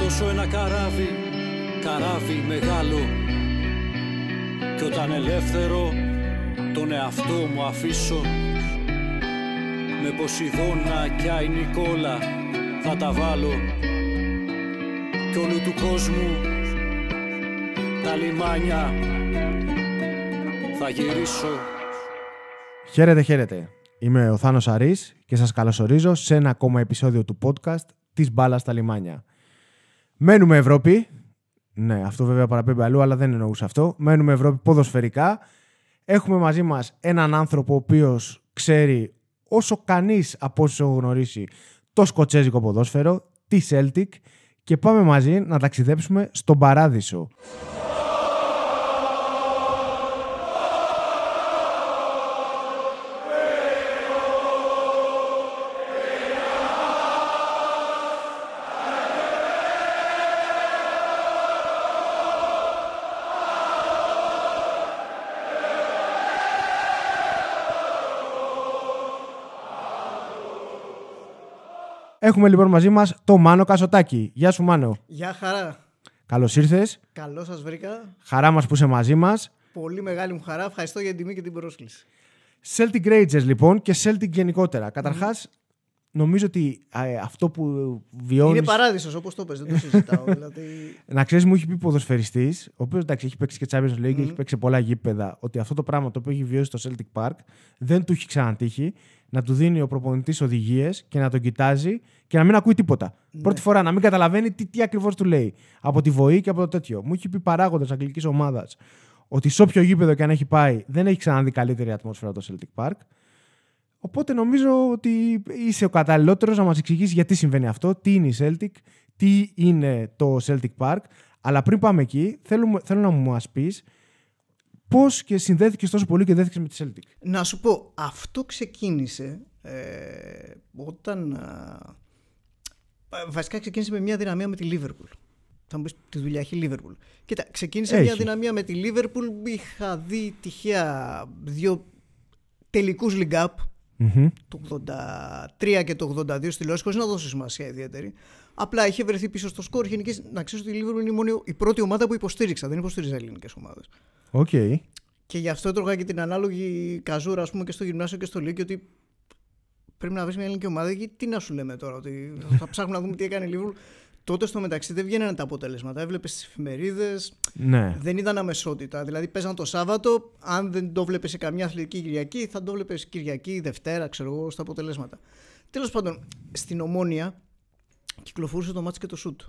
Θα αρματώσω ένα καράβι, καράβι μεγάλο Κι όταν ελεύθερο τον εαυτό μου αφήσω Με Ποσειδώνα κι Άι Νικόλα θα τα βάλω Κι όλου του κόσμου τα λιμάνια θα γυρίσω Χαίρετε, χαίρετε. Είμαι ο Θάνος Αρής και σας καλωσορίζω σε ένα ακόμα επεισόδιο του podcast της μπάλας στα λιμάνια. Μένουμε Ευρώπη. Ναι, αυτό βέβαια παραπέμπει αλλού, αλλά δεν εννοούσα αυτό. Μένουμε Ευρώπη ποδοσφαιρικά. Έχουμε μαζί μας έναν άνθρωπο ο οποίος ξέρει όσο κανείς από όσους έχω γνωρίσει το σκοτσέζικο ποδόσφαιρο, τη Celtic και πάμε μαζί να ταξιδέψουμε στον Παράδεισο. Έχουμε λοιπόν μαζί μας το Μάνο Κασοτάκη. Γεια σου, Μάνο. Γεια χαρά. Καλώς ήρθες. Καλώς σας βρήκα. Χαρά μας που είσαι μαζί μας. Πολύ μεγάλη μου χαρά. Ευχαριστώ για την τιμή και την πρόσκληση. Celtic Rangers λοιπόν και Celtic γενικότερα. Καταρχάς, νομίζω ότι ε, αυτό που βιώνει. Είναι παράδεισος όπως το πες, δεν το συζητάω. δηλαδή... Να ξέρεις, μου έχει πει ποδοσφαιριστής, ο οποίος εντάξει έχει παίξει και Champions League, έχει παίξει σε πολλά γήπεδα, ότι αυτό το πράγμα το οποίο έχει βιώσει στο Celtic Park δεν του έχει ξανατύχει να του δίνει ο προπονητής οδηγίες και να τον κοιτάζει και να μην ακούει τίποτα. Πρώτη φορά να μην καταλαβαίνει τι, τι ακριβώς του λέει. Από τη βοή και από το τέτοιο. Μου έχει πει παράγοντας αγγλικής ομάδας ότι σε όποιο γήπεδο και αν έχει πάει δεν έχει ξαναδεί καλύτερη ατμόσφαιρα το Celtic Park. Οπότε νομίζω ότι είσαι ο καταλληλότερος να μας εξηγήσεις γιατί συμβαίνει αυτό, τι είναι η Celtic, τι είναι το Celtic Park. Αλλά πριν πάμε εκεί, θέλω, θέλω να μου πεις πώς και συνδέθηκες τόσο πολύ και δέθηκες με τη Celtic. Να σου πω, αυτό ξεκίνησε ε, όταν. βασικά ξεκίνησε με μια δυναμία με τη Λίβερπουλ. Θα μου πεις τη δουλειά έχει Λίβερπουλ. Κοίτα, ξεκίνησε Έχει. μια δυναμία με τη Λίβερπουλ. Είχα δει τυχαία δύο τελικούς League Cup το 83 και το 82 στη Λόση, χωρίς να δώσω σημασία ιδιαίτερη. Απλά είχε βρεθεί πίσω στο σκορ. Και νικήσει- να ξέρεις ότι η Liverpool είναι η, μόνη, η πρώτη ομάδα που υποστήριξα. Δεν υποστήριζα ελληνικές ομάδες. Οκ. Και γι' αυτό έτρωγα και την ανάλογη καζούρα, ας πούμε, και στο γυμνάσιο και στο Λύκειο ότι πρέπει να βρεις μια ελληνική ομάδα. Γιατί τι να σου λέμε τώρα, ότι θα ψάχνουμε να δούμε τι έκανε η Liverpool. Τότε στο μεταξύ δεν βγαίνανε τα αποτελέσματα. Έβλεπες τις εφημερίδες, Ναι. δεν ήταν αμεσότητα. Δηλαδή παίζαν το Σάββατο, αν δεν το βλέπεις σε καμιά αθλητική Κυριακή, θα το βλέπεις Κυριακή ή Δευτέρα, ξέρω εγώ, στα αποτελέσματα. Τέλος πάντων, στην Ομόνια κυκλοφορούσε το μάτς και το Shoot.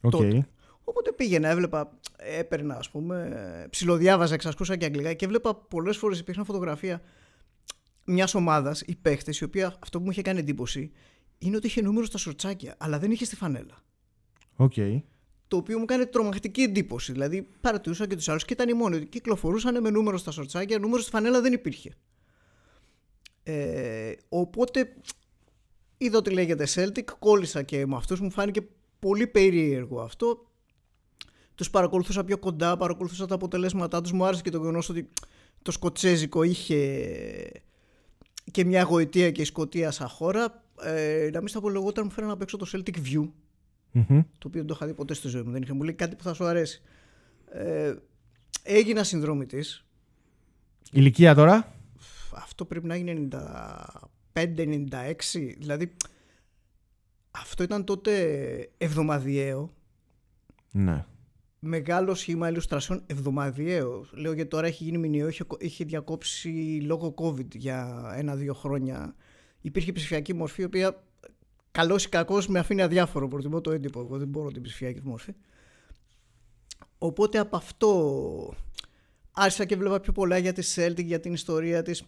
Οκ. τότε. Οπότε πήγαινα, έβλεπα, έπαιρνα, ας πούμε, ψιλοδιάβαζα, εξασκούσα και αγγλικά και έβλεπα πολλές φορές υπήρχαν φωτογραφία μιας ομάδας ή παίχτες, η οποία αυτό που μου είχε κάνει εντύπωση είναι ότι είχε νούμερο στα σορτσάκια, αλλά δεν είχε στη φανέλα. Οκ. Το οποίο μου κάνει τρομακτική εντύπωση. Δηλαδή, παρατηρούσα και τους άλλους και ήταν οι μόνοι. ότι Κυκλοφορούσαν με νούμερο στα σορτσάκια, νούμερο στη φανέλα δεν υπήρχε. Ε, οπότε είδα ότι λέγεται Celtic, κόλλησα και με αυτούς μου φάνηκε πολύ περίεργο αυτό. Τους παρακολουθούσα πιο κοντά, παρακολουθούσα τα αποτελέσματά τους. Μου άρεσε και το γεγονός ότι το σκοτσέζικο είχε και μια γοητεία και η Σκοτία σαν χώρα. Ε, να μην στα πω εγώ όταν μου φέραν να παίξω το Celtic View, Μμμ. το οποίο δεν το είχα δει ποτέ στη ζωή μου. Δεν είχε μου λέει κάτι που θα σου αρέσει. Ε, έγινα συνδρομητής. Ηλικία τώρα; Αυτό πρέπει να γίνει 95-96. Δηλαδή, αυτό ήταν τότε εβδομαδιαίο. Ναι. Μεγάλο σχήμα ηλουστρασιών εβδομαδιαίο. Λέω γιατί τώρα έχει γίνει μηνιαίο, είχε, είχε διακόψει λόγω COVID για ένα-δύο χρόνια. Υπήρχε ψηφιακή μορφή, η οποία καλός ή κακός με αφήνει αδιάφορο. Προτιμώ το έντυπο. Εγώ δεν μπορώ την ψηφιακή μορφή. Οπότε από αυτό άρχισα και βλέπα πιο πολλά για τη Celtic, για την ιστορία της.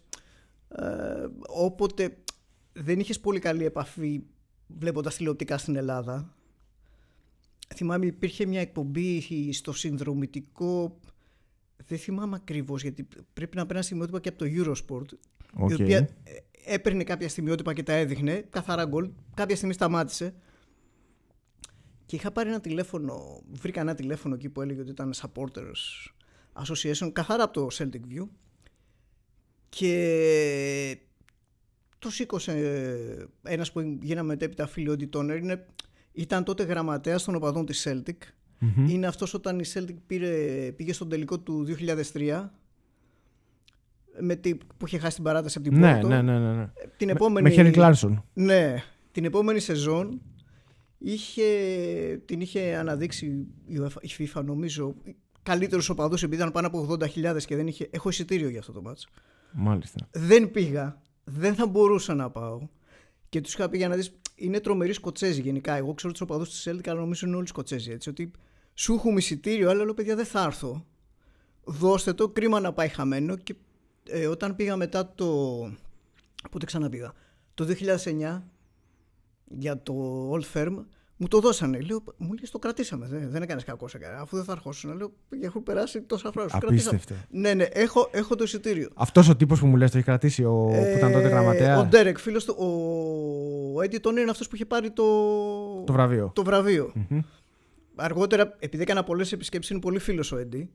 Ε, όποτε δεν είχες πολύ καλή επαφή βλέποντας τηλεοπτικά στην Ελλάδα. Θυμάμαι υπήρχε μια εκπομπή στο συνδρομητικό δεν θυμάμαι ακριβώς γιατί πρέπει να παίρνει στιγμιότυπα και από το Eurosport OK. η οποία ε, έπαιρνε κάποια στιγμιότυπα και τα έδειχνε καθαρά γκολ κάποια στιγμή σταμάτησε. Και είχα πάρει ένα τηλέφωνο βρήκα ένα τηλέφωνο εκεί που έλεγε ότι ήταν supporters association καθαρά από το Celtic View. Και το σήκωσε ένας που γίναμε μετέπειτα φίλοι ο Ντιτόνερ είναι Ήταν τότε γραμματέας των οπαδών της Celtic. Είναι αυτός όταν η Celtic πήρε, πήγε στον τελικό του 2003 με τη, που είχε χάσει την παράταση από την Ναι, Πόρτο. ναι, ναι, ναι. ναι. Την επόμενη, Με Χένι Κλάρσον. Ναι, την επόμενη σεζόν είχε, την είχε αναδείξει η UEFA η FIFA νομίζω καλύτερου οπαδού επειδή ήταν πάνω από 80.000 και δεν είχε. Έχω εισιτήριο για αυτό το μάτσο. Μάλιστα. Δεν πήγα, δεν θα μπορούσα να πάω. Και τους είχα πει για να δεις. Είναι τρομεροί Σκοτσέζοι γενικά. Εγώ ξέρω τους οπαδούς της Celtic, αλλά νομίζω είναι όλοι Σκοτσέζοι. Έτσι, ότι σου έχουμε εισιτήριο, αλλά λέω παιδιά δεν θα έρθω. Δώστε το, κρίμα να πάει χαμένο. Και ε, όταν πήγα μετά το. Πότε ξαναπήγα. Το 2009 για το Old Firm μου το δώσανε. Λέω, μου λέει το κρατήσαμε. Δεν, δεν έκανες κακό σε κανένα. Αφού δεν θα αρχόσουν. Λέω, έχουν περάσει τόσα χρόνια. σου κρατήσαμε». Απίστευτο. Ναι, ναι, έχω, έχω το εισιτήριο. Αυτός ο τύπος που μου λες το έχει κρατήσει, ο, που ήταν τότε Ε, γραμματέα; Ο Ντέρεκ, φίλος του. Ο, ο Eddie Tony είναι αυτός που είχε πάρει το, Το βραβείο. το βραβείο. Μμμ. Αργότερα, επειδή έκανα πολλές επισκέψεις, είναι πολύ φίλος ο Έντι.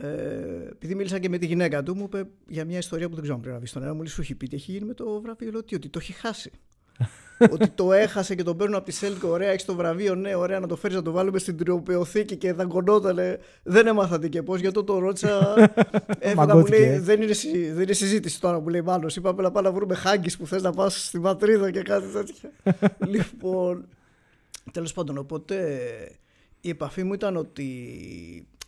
Ε, επειδή μίλησα και με τη γυναίκα του, μου είπε για μια ιστορία που δεν ξέρω αν πρέπει να πει στον αέρα. Μου λέει: Σου έχει πει τι έχει γίνει με το βραβείο. Λέω: Τι, ότι το έχει χάσει. ότι το έχασε και τον παίρνουν από τη Σέλκ. Ωραία, έχεις το βραβείο. Ναι, ωραία, να το φέρεις να το βάλουμε στην τριοπαιοθήκη και δαγκωνότανε. Δεν έμαθα και πώς, γιατί το ρώτησα. Έφυγα, μου Μαγκώθηκε. λέει: δεν είναι, συ- δεν είναι συζήτηση τώρα που λέει μάλλον. Είπαμε να πάμε να βρούμε χάγκης που θες να πας στη Ματρίδα και κάτι τέτοια. λοιπόν. Τέλος πάντων, οπότε η επαφή μου ήταν ότι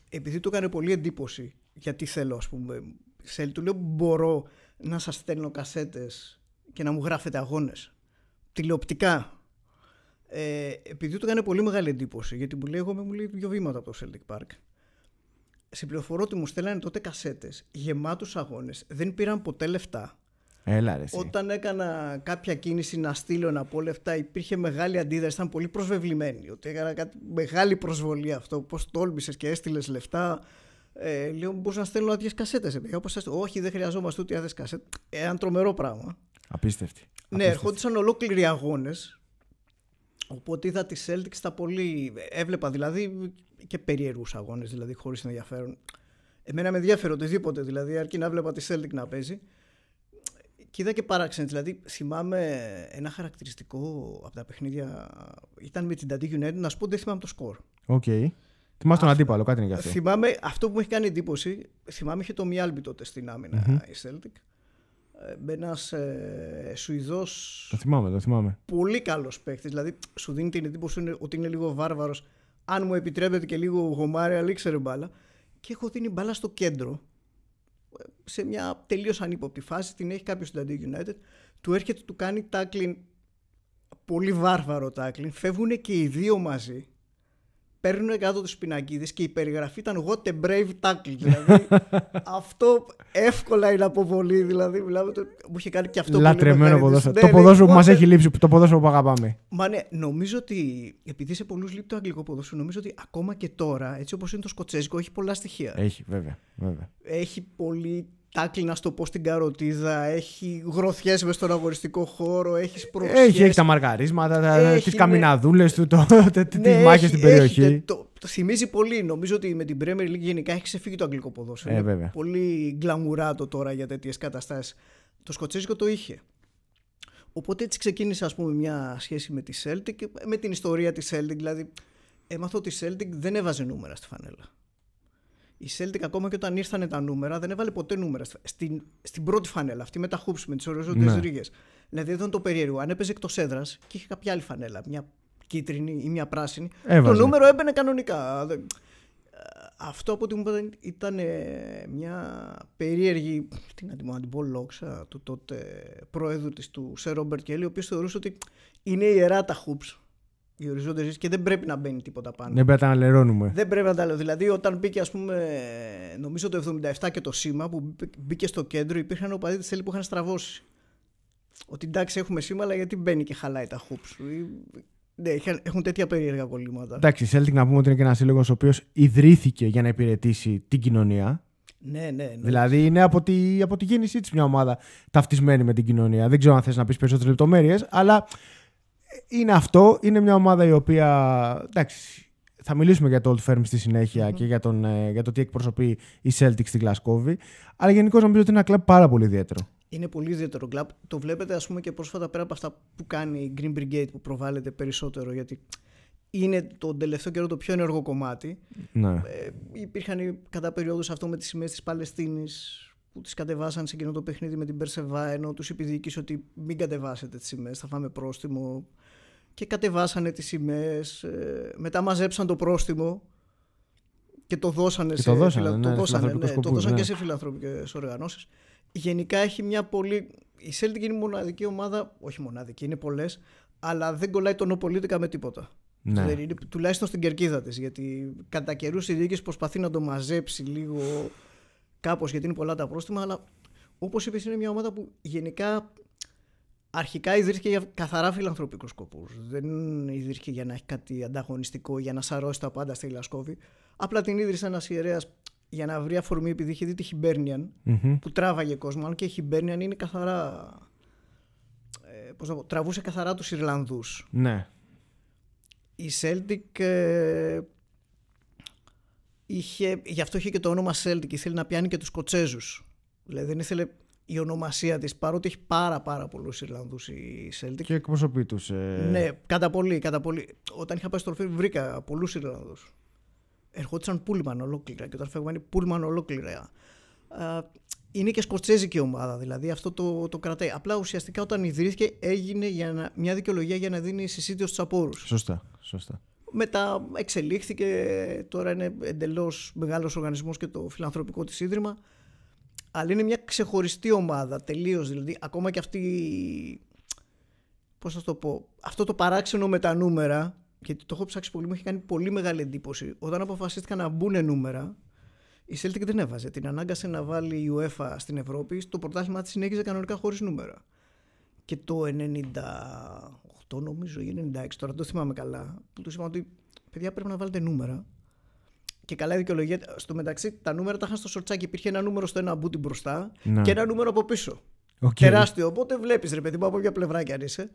επειδή του έκανε πολύ εντύπωση γιατί θέλω, ας πούμε. Σε, του λέω: Μπορώ να σας στέλνω κασέτες και να μου γράφετε αγώνες τηλεοπτικά. Ε, επειδή του έκανε πολύ μεγάλη εντύπωση, γιατί μου λέει: Εγώ είμαι μου λέει, δύο βήματα από το Celtic Park. Συμπληροφορώ ότι μου στέλνανε τότε κασέτες γεμάτους αγώνες, δεν πήραν ποτέ λεφτά. Έλα, ρε. εσύ. Όταν έκανα κάποια κίνηση να στείλω να πω λεφτά, υπήρχε μεγάλη αντίδραση. Ήταν πολύ προσβεβλημένη. Ότι έκανα κάτι, μεγάλη προσβολή αυτό. Πώς τόλμησες και έστειλες λεφτά. Ε, λέω, μπορεί να στέλνω άδειες κασέτες. Όπως σας- Όχι, δεν χρειαζόμαστε ούτε άδειες κασέτες. Ε, ένα τρομερό πράγμα. Απίστευτη. Ναι, Απίστευτη. ερχόντουσαν ολόκληροι αγώνες. Οπότε είδα τη Celtics στα πολύ. Έβλεπα δηλαδή και περίεργου αγώνες, δηλαδή χωρίς ενδιαφέρον. Εμένα με ενδιαφέρει οτιδήποτε, δηλαδή αρκεί να βλέπα τη Celtic να παίζει. Και είδα και παράξενες. Δηλαδή, θυμάμαι ένα χαρακτηριστικό από τα παιχνίδια. Ήταν με την Dundee United, να σου πω δεν θυμάμαι το σκορ. Οκ. Θυμάσαι τον αντίπαλο, κάτι είναι γι' αυτό. Θυμάμαι, αυτό που μου έχει κάνει εντύπωση, θυμάμαι είχε το Μιάλμπι τότε στην αμυνα η Celtic. Ε, Με ένας ε, Σουηδός Το θυμάμαι, το θυμάμαι. πολύ καλός παίκτης. Δηλαδή, σου δίνει την εντύπωση είναι- ότι είναι λίγο βάρβαρος. Αν μου επιτρέπετε και λίγο γομάρι, αλλά ήξερε μπάλα. Και έχω δίνει μπάλα στο κέντρο. Ε, Σε μια τελείως ανύποπτη φάση. Την έχει κάποιος στην Dundee United. Του έρχεται, του κάνει tackling. Πολύ βάρβαρο tackling. Φεύγουν και οι δύο μαζί. Παίρνουν κάτω τους πινακίδες και η περιγραφή ήταν What a brave tackle. Δηλαδή, αυτό εύκολα είναι αποβολή. Δηλαδή, μιλάμε, το, μου είχε κάνει και αυτό πολύ Λατρεμένο μεγάλη ποδόσφαιρο. εντύπωση. Το Ναι, ποδόσφαιρο που ναι, μας what a- έχει λείψει, το ποδόσφαιρο που αγαπάμε. Μα ναι, νομίζω ότι επειδή σε πολλού λείπει το αγγλικό ποδόσφαιρο, νομίζω ότι ακόμα και τώρα, έτσι όπως είναι το σκοτσέζικο, έχει πολλά στοιχεία. Έχει, βέβαια. βέβαια. Έχει πολύ τάκλι να στο πω στην καροτίδα, έχει γροθιές μες στον αγοριστικό χώρο, έχεις προξιές. Έχει, έχει τα μαργαρίσματα, Έχει, τις ναι. καμιναδούλες του, το, τις Ναι, μάχες έχει- στην περιοχή. έχει, το, το θυμίζει πολύ. Νομίζω ότι με την Premier League γενικά έχει ξεφύγει το αγγλικό ποδόσφαιρο. Ε, Είναι βέβαια. Πολύ γκλαμουράτο τώρα για τέτοιες καταστάσεις. Το σκοτσέζικο το είχε. Οπότε έτσι ξεκίνησε ας πούμε μια σχέση με τη Celtic, με την ιστορία της Celtic, δηλαδή έμαθα ότι η Celtic δεν έβαζε νούμερα στη φανέλα. Η Celtic ακόμα και όταν ήρθανε τα νούμερα δεν έβαλε ποτέ νούμερα στη- στην, στην πρώτη φανέλα, αυτή με τα hoops, με τις οριζόντιες Ναι. ρίγες. Δηλαδή εδώ είναι το περίεργο, αν έπαιζε εκτός έδρας και είχε κάποια άλλη φανέλα, μια κίτρινη ή μια πράσινη, Έβαζε. το νούμερο έμπαινε κανονικά. Δεν- Αυτό από ό,τι μου είπατε ήταν ε, μια περίεργη, τι να την πω, να την πω λόγξα του τότε πρόεδρου της του Σερ Ρόμπερτ Κέλλη, ο οποίος θεωρούσε ότι είναι ιερά τα hoops, οι οριζόντιες ρίγες, και δεν πρέπει να μπαίνει τίποτα πάνω. Δεν πρέπει να τα αναλερώνουμε. Δεν πρέπει να τα λέω. Δηλαδή, όταν μπήκε, ας πούμε, νομίζω το 77 και το σήμα που μπήκε στο κέντρο, υπήρχαν οπαδοί τη Θέλη που είχαν στραβώσει. Ότι εντάξει, έχουμε σήμα, αλλά γιατί μπαίνει και χαλάει τα hoops. Ή- Ναι, είχαν- έχουν τέτοια περίεργα κολλήματα. Εντάξει, η Celtic να πούμε ότι είναι και ένας σύλλογος ο οποίος ιδρύθηκε για να υπηρετήσει την κοινωνία. Ναι, ναι, ναι. Δηλαδή είναι από τη, από τη γέννησή της μια ομάδα ταυτισμένη με την κοινωνία. Δεν ξέρω αν θες να πεις περισσότερες λεπτομέρειες, αλλά είναι αυτό. Είναι μια ομάδα η οποία. Εντάξει, θα μιλήσουμε για το Old Firm στη συνεχεια και για, τον, ε, για το τι εκπροσωπεί η Celtic στην Γλασκόβη. Αλλά γενικώς νομίζω ότι είναι ένα κλαμπ πάρα πολύ ιδιαίτερο. Είναι πολύ ιδιαίτερο κλαμπ. Το βλέπετε ας πούμε και πρόσφατα πέρα από αυτά που κάνει η Green Brigade που προβάλλεται περισσότερο γιατί είναι το τελευταίο καιρό το πιο ενεργό κομμάτι. Ναι. Ε, υπήρχαν κατά περίοδους αυτό με τις σημαίες της Παλαιστίνης που τις κατεβάσαν σε εκείνο το παιχνίδι με την Περσεβά ενώ τους είπε η διοίκηση ότι μην κατεβάσετε τις σημαίες, θα φάμε πρόστιμο και κατεβάσανε τις σημαίες ε, μετά μαζέψαν το πρόστιμο και το δώσανε, Και σε, το δώσανε, φιλα- ναι, το σε δώσανε, φιλανθρωπικούς ναι, το σκοπούς, δώσανε ναι. και σε φιλανθρωπικές οργανώσεις γενικά έχει μια πολύ η Celtic είναι η μοναδική ομάδα όχι μοναδική, είναι πολλές αλλά δεν κολλάει τον οπολίτικα με τίποτα Ναι. δεν είναι, τουλάχιστον στην κερκίδα της γιατί κατά καιρούς η διοίκηση προσπαθεί να το μαζέψει λίγο κάπως γιατί είναι πολλά τα πρόστιμα αλλά όπως είπες είναι μια ομάδα που γενικά αρχικά ιδρύθηκε για καθαρά φιλανθρωπικούς σκοπούς δεν ιδρύθηκε για να έχει κάτι ανταγωνιστικό για να σαρώσει τα πάντα στη Γλασκόβη απλά την ίδρυσε ένας ιερέας για να βρει αφορμή επειδή είχε δει τη Χιμπέρνιαν Μμμ. που τράβαγε κόσμο αν και η Χιμπέρνιαν είναι καθαρά ε, πώς να πω, τραβούσε καθαρά τους Ιρλανδούς Ναι. η Celtic ε, είχε, γι' αυτό είχε και το όνομα Celtic ήθελε να πιάνει και τους Σκοτσέζους δηλαδή δεν ήθελε η ονομασία της παρότι έχει πάρα πάρα πολλούς Ιρλανδούς η Celtic Και εκπροσωπεί τους. Ε... ναι, κατά πολύ, κατά πολύ. Όταν είχα πάει στο Ορφύρι βρήκα πολλούς Ιρλανδούς. Ερχόντουσαν πούλμαν ολόκληρα και όταν φεύγανε πούλμαν ολόκληρα. Α, Είναι και σκοτσέζικη ομάδα, δηλαδή αυτό το, το κρατάει. Απλά ουσιαστικά όταν ιδρύθηκε έγινε για να, μια δικαιολογία για να δίνει συσίτιο στους απόρους. Σωστά. Σωστά. Μετά εξελίχθηκε, τώρα είναι εντελώς μεγάλος οργανισμός και το φιλανθρωπικό της ίδρυμα. Αλλά είναι μια ξεχωριστή ομάδα, τελείως δηλαδή. Ακόμα και αυτή, πώς θα το πω, αυτό το παράξενο με τα νούμερα, γιατί το έχω ψάξει πολύ, μου έχει κάνει πολύ μεγάλη εντύπωση. Όταν αποφασίστηκαν να μπουν νούμερα, η Celtic δεν έβαζε. Την ανάγκασε να βάλει η UEFA στην Ευρώπη. Το πρωτάθλημα της συνέχιζε κανονικά χωρίς νούμερα. Και το 98 νομίζω ή 96, τώρα δεν το θυμάμαι καλά, που του είπαν ότι παιδιά πρέπει να βάλετε νούμερα. Και καλά η δικαιολογία. Στο μεταξύ τα νούμερα τα είχαν στο σορτσάκι. Υπήρχε ένα νούμερο στο ένα μπούτι μπροστά Ναι. και ένα νούμερο από πίσω. Οκ. Τεράστιο. Οπότε βλέπεις ρε παιδί μου από ποια πλευρά κι αν είσαι.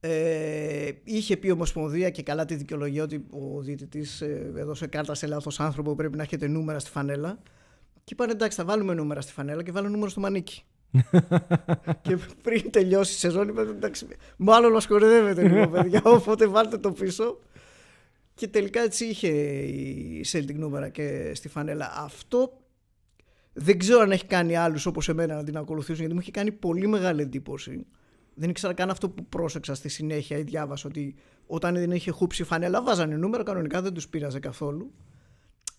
Ε, είχε πει η Ομοσπονδία και καλά τη δικαιολογία ότι ο διαιτητής ε, έδωσε κάρτα σε λάθος άνθρωπο. Πρέπει να έχετε νούμερα στη φανέλα. Και είπαν εντάξει, θα βάλουμε νούμερα στη φανέλα και βάλουν νούμερο στο μανίκι. και πριν τελειώσει η σεζόν, είπαν εντάξει, μάλλον μας κοροϊδεύετε λίγο, παιδιά. Οπότε βάλτε το πίσω. Και τελικά έτσι είχε η Celtic νούμερα και στη φανέλα. Αυτό δεν ξέρω αν έχει κάνει άλλους όπως εμένα να την ακολουθήσουν γιατί μου είχε κάνει πολύ μεγάλη εντύπωση. Δεν ήξερα καν αυτό που πρόσεξα στη συνέχεια ή διάβασα ότι όταν δεν είχε χούψει η φανέλα βάζανε νούμερα κανονικά δεν τους πείραζε καθόλου.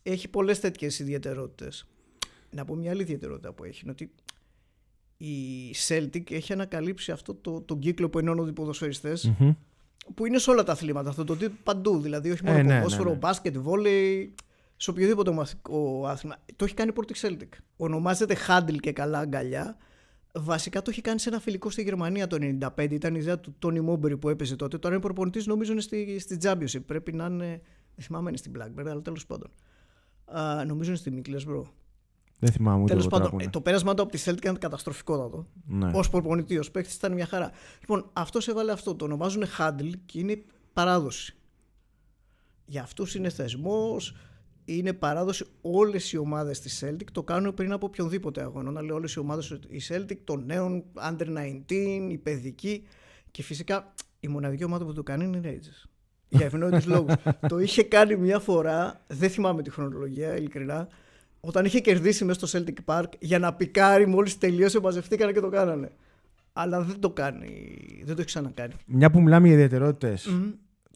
Έχει πολλές τέτοιες ιδιαιτερότητες. Να πω μια άλλη ιδιαιτερότητα που έχει είναι ότι η Celtic έχει ανακαλύψει αυτό το, τον κύκλο που ενώνονται οι ποδοσφαιριστές Μμμ. που είναι σε όλα τα αθλήματα αυτό το τύπο παντού. Δηλαδή, όχι μόνο Ε, ναι, ποδόσφαιρο, ναι, ναι. μπάσκετ, βόλεϊ, σε οποιοδήποτε μαθητικό άθλημα. Το έχει κάνει πρώτη Celtic. Ονομάζεται Handel και καλά αγκαλιά. Βασικά το έχει κάνει σε ένα φιλικό στη Γερμανία το 95. Ήταν η ιδέα του Τόνι Μόμπερι που έπαιζε τότε. Τώρα είναι προπονητής, νομίζω είναι στη, στη Championship. Πρέπει να είναι. Δεν θυμάμαι αν είναι στην Blackbird, αλλά τέλος πάντων. Α, νομίζω είναι στη Middlesbrough. Δεν θυμάμαι ούτε Τέλος εγώ πάντων, τώρα που ε, είναι. το πέρασμα του από τη Celtic ήταν καταστροφικότατο. Ναι. Ω προπονητής, ως παίκτης ήταν μια χαρά. Λοιπόν, αυτός έβαλε αυτό. Το ονομάζουν Handle και είναι παράδοση. Για αυτού είναι θεσμός, είναι παράδοση. Όλες οι ομάδες της Celtic το κάνουν πριν από οποιονδήποτε αγώνα. Όταν λέω όλες οι ομάδες, η Celtic των νέων, under 19, η παιδική. Και φυσικά η μοναδική ομάδα που το κάνει είναι οι Rangers. Για ευνόητους λόγους. το είχε κάνει μια φορά, δεν θυμάμαι τη χρονολογία, ειλικρινά, όταν είχε κερδίσει μέσα στο Celtic Park για να πικάρει μόλις τελείωσε, μαζευτήκανε και το κάνανε. Αλλά δεν το κάνει, δεν το έχει ξανακάνει. Μια που μιλάμε για ιδιαιτερότητες,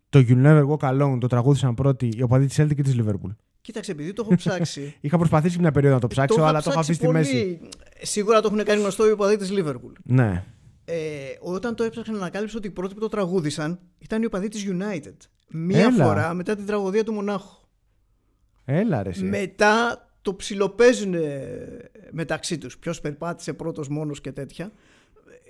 το You Never Walk Alone το τραγούδισαν πρώτοι οι οπαδοί της Celtic και της Liverpool. Κοίταξε, επειδή το έχω ψάξει. Είχα προσπαθήσει μια περίοδο να το ψάξω, είχα αλλά το είχα ψάξει αφήσει στη μέση. πολύ. Σίγουρα το έχουν κάνει γνωστό οι οπαδοί της Liverpool. Ναι. Ε, όταν το έψαξα να ανακάλυψα ότι οι πρώτοι που το τραγούδισαν ήταν οι οπαδοί της United. Μία Έλα. φορά μετά την τραγωδία του Μονάχου. Έλα ρε. εσύ. Μετά το ψιλοπαίζουν μεταξύ τους. Ποιος περπάτησε πρώτος μόνος και τέτοια.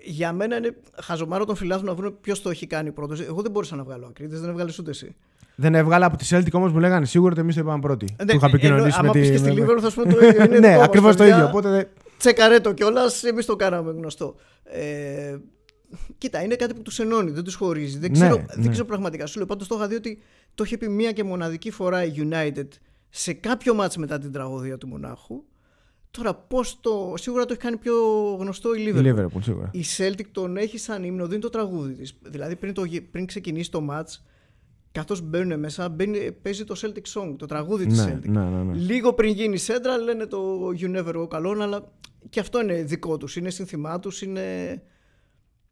Για μένα είναι χαζομάρο των φιλάθλων να βρουν ποιος το έχει κάνει πρώτος. Εγώ δεν μπορούσα να βγάλω ακρίτες, δεν έβγαλες ούτε εσύ. Δεν έβγαλα από τη Celtic όμως μου λέγανε σίγουρα ότι εμείς το είπαμε πρώτοι. Ναι, Του είχα επικοινωνήσει ενώ, με άμα πεις τη. και στη με- Liverpool θα σου πω το ίδιο. Είναι Ναι, δικό μας, ακριβώς το παιδιά. ίδιο. Οπότε. δεν- Τσεκαρέ το κιόλας, εμείς το κάναμε γνωστό. Ε, κοίτα, είναι κάτι που τους ενώνει, δεν τους χωρίζει. Δεν Ναι, ξέρω, ναι. δεν ξέρω πραγματικά. Σου λέω πάντως το είχα δει ότι το είχε πει μία και μοναδική φορά η United σε κάποιο μάτς μετά την τραγωδία του Μονάχου. Τώρα πώς το. Σίγουρα το έχει κάνει πιο γνωστό η Η Liverpool. Liverpool σίγουρα. Η Celtic τον έχει σαν ύμνο, δίνει το τραγούδι της. Δηλαδή πριν, το, γε- πριν ξεκινήσει το match, καθώς μπαίνουν μέσα, μπαίνει, παίζει το Celtic Song, το τραγούδι της Ναι, Celtic. ναι, ναι, ναι. Λίγο πριν γίνει σέντρα λένε το You Never Walk Alone, αλλά και αυτό είναι δικό τους. Είναι σύνθημά τους. Είναι...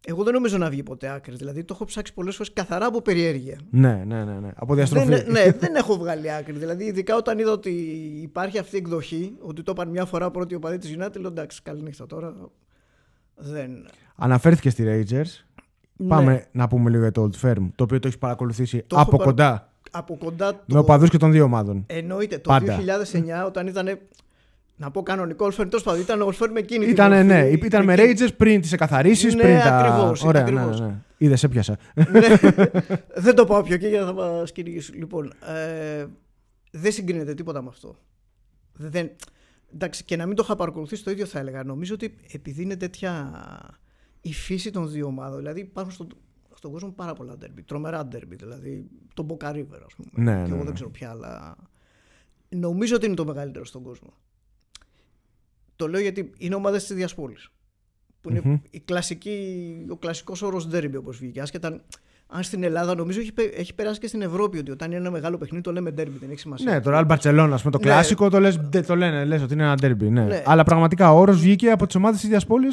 Εγώ δεν νομίζω να βγει ποτέ άκρη. Δηλαδή το έχω ψάξει πολλές φορές καθαρά από περιέργεια. Ναι, ναι, ναι, ναι. Από διαστροφή. Δεν, ναι, δεν έχω βγάλει άκρη. Δηλαδή, ειδικά όταν είδα ότι υπάρχει αυτή η εκδοχή, ότι το είπαν μια φορά πρώτη οπαδή της United, λέω εντάξει, καληνύχτα τώρα. Δεν. Αναφέρθηκε στη Rangers. Ναι. Πάμε να πούμε λίγο για το Old Firm, το οποίο το έχεις παρακολουθήσει Το έχω από παρα- κοντά Από κοντά με το. οπαδούς και των δύο ομάδων. Εννοείται το Πάντα. 2009 όταν ήταν. Να πω κανονικό All Firm, τέλο πάντων ήταν All Firm με εκείνη την Ήτανε, μορφή, ναι, ήταν με εκείνη- Rangers πριν τις εκαθαρίσεις. Ναι, πριν τα... ακριβώς, Ωραία, ακριβώς. ναι, ναι, ναι. Είδε, έπιασα. Ναι. δεν το πάω πιο εκεί για να θα μα κυνηγήσουν. Λοιπόν, ε, δεν συγκρίνεται τίποτα με αυτό. Δεν, εντάξει, και να μην το είχα παρακολουθήσει το ίδιο θα έλεγα. Νομίζω ότι επειδή είναι τέτοια η φύση των δύο ομάδων, δηλαδή υπάρχουν στον, στον κόσμο πάρα πολλά ντέρμπι, τρομερά ντέρμπι, δηλαδή το Boca River, ας πούμε. Ναι, και ναι, εγώ ναι. δεν ξέρω ποια άλλα. Νομίζω ότι είναι το μεγαλύτερο στον κόσμο. Το λέω γιατί είναι ομάδες της ίδια πόλη. Που είναι Μμμ. η κλασική, ο κλασικός όρος ντέρμπι όπως βγήκε. Άσχετα αν στην Ελλάδα νομίζω έχει, πε- έχει περάσει και στην Ευρώπη ότι όταν είναι ένα μεγάλο παιχνίδι το λέμε ντέρμπι, δεν έχει σημασία. Ναι, το Real Barcelona, ας πούμε, το Ναι. κλασικό το, λες, δεν το λένε, λες ότι είναι ένα derby. Ναι. Ναι. Αλλά πραγματικά ο όρος βγήκε από τις ομάδες της ίδια πόλη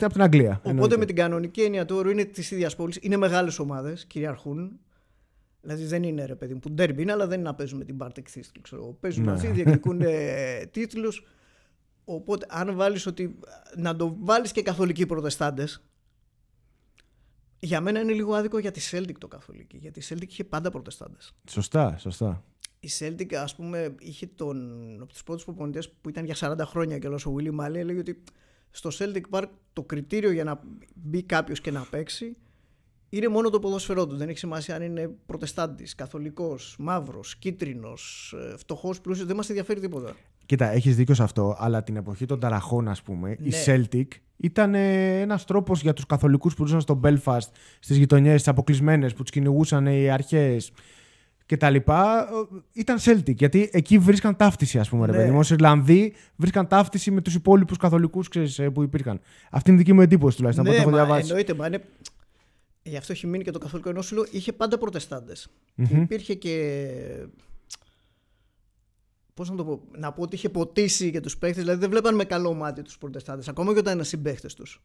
από την Αγγλία. Οπότε εννοείται. με την κανονική έννοια του όρου είναι της ίδια πόλη. Είναι μεγάλες ομάδες, κυριαρχούν. Δηλαδή δεν είναι ρε παιδί μου που ντέρμπι είναι, αλλά δεν είναι να παίζουν με την Bartek Thistle. Ξέρω. εγώ. Παίζουν Ναι. μαζί, διεκδικούν τίτλους. Οπότε αν βάλεις ότι. Να το βάλεις και καθολικοί προτεστάντες. Για μένα είναι λίγο άδικο για τη Celtic το καθολική. Γιατί η Celtic είχε πάντα προτεστάντες. Σωστά, σωστά. Η Celtic, ας πούμε, είχε τον. από τους πρώτους προπονητές που ήταν για 40 χρόνια και ο Willy Μάλι έλεγε ότι στο Celtic Park το κριτήριο για να μπει κάποιος και να παίξει είναι μόνο το ποδόσφαιρό του. Δεν έχει σημασία αν είναι προτεστάντης, καθολικός, μαύρος, κίτρινος, φτωχός, πλούσιος. Δεν μας ενδιαφέρει τίποτα. Κοίτα, έχεις δίκιο σε αυτό, αλλά την εποχή των ταραχών, ας πούμε, η Ναι. Celtic ήταν ένας τρόπος για τους καθολικούς που ζούσαν στο Belfast, στις γειτονιές, τις αποκλεισμένες, που τους κυνηγούσαν οι αρχές κτλ. Ήταν Celtic, γιατί εκεί βρίσκαν ταύτιση, ας πούμε, ρε Ναι. παιδί μου. Ως Ιρλανδοί βρίσκαν ταύτιση με τους υπόλοιπους καθολικούς που υπήρχαν. Αυτή είναι η δική μου εντύπωση τουλάχιστον. από ό,τι ναι, έχω μα διαβάσει. εννοείται, μα είναι. Γι' αυτό έχει μείνει και το καθολικό ενώ σου λέω είχε πάντα προτεστάντες. Μμμ. Υπήρχε και. Πώς να το πω, να πω ότι είχε ποτίσει και τους παίχτε, δηλαδή δεν βλέπαν με καλό μάτι τους προτεστάντε, ακόμα και όταν ήταν συμπαίχτε τους.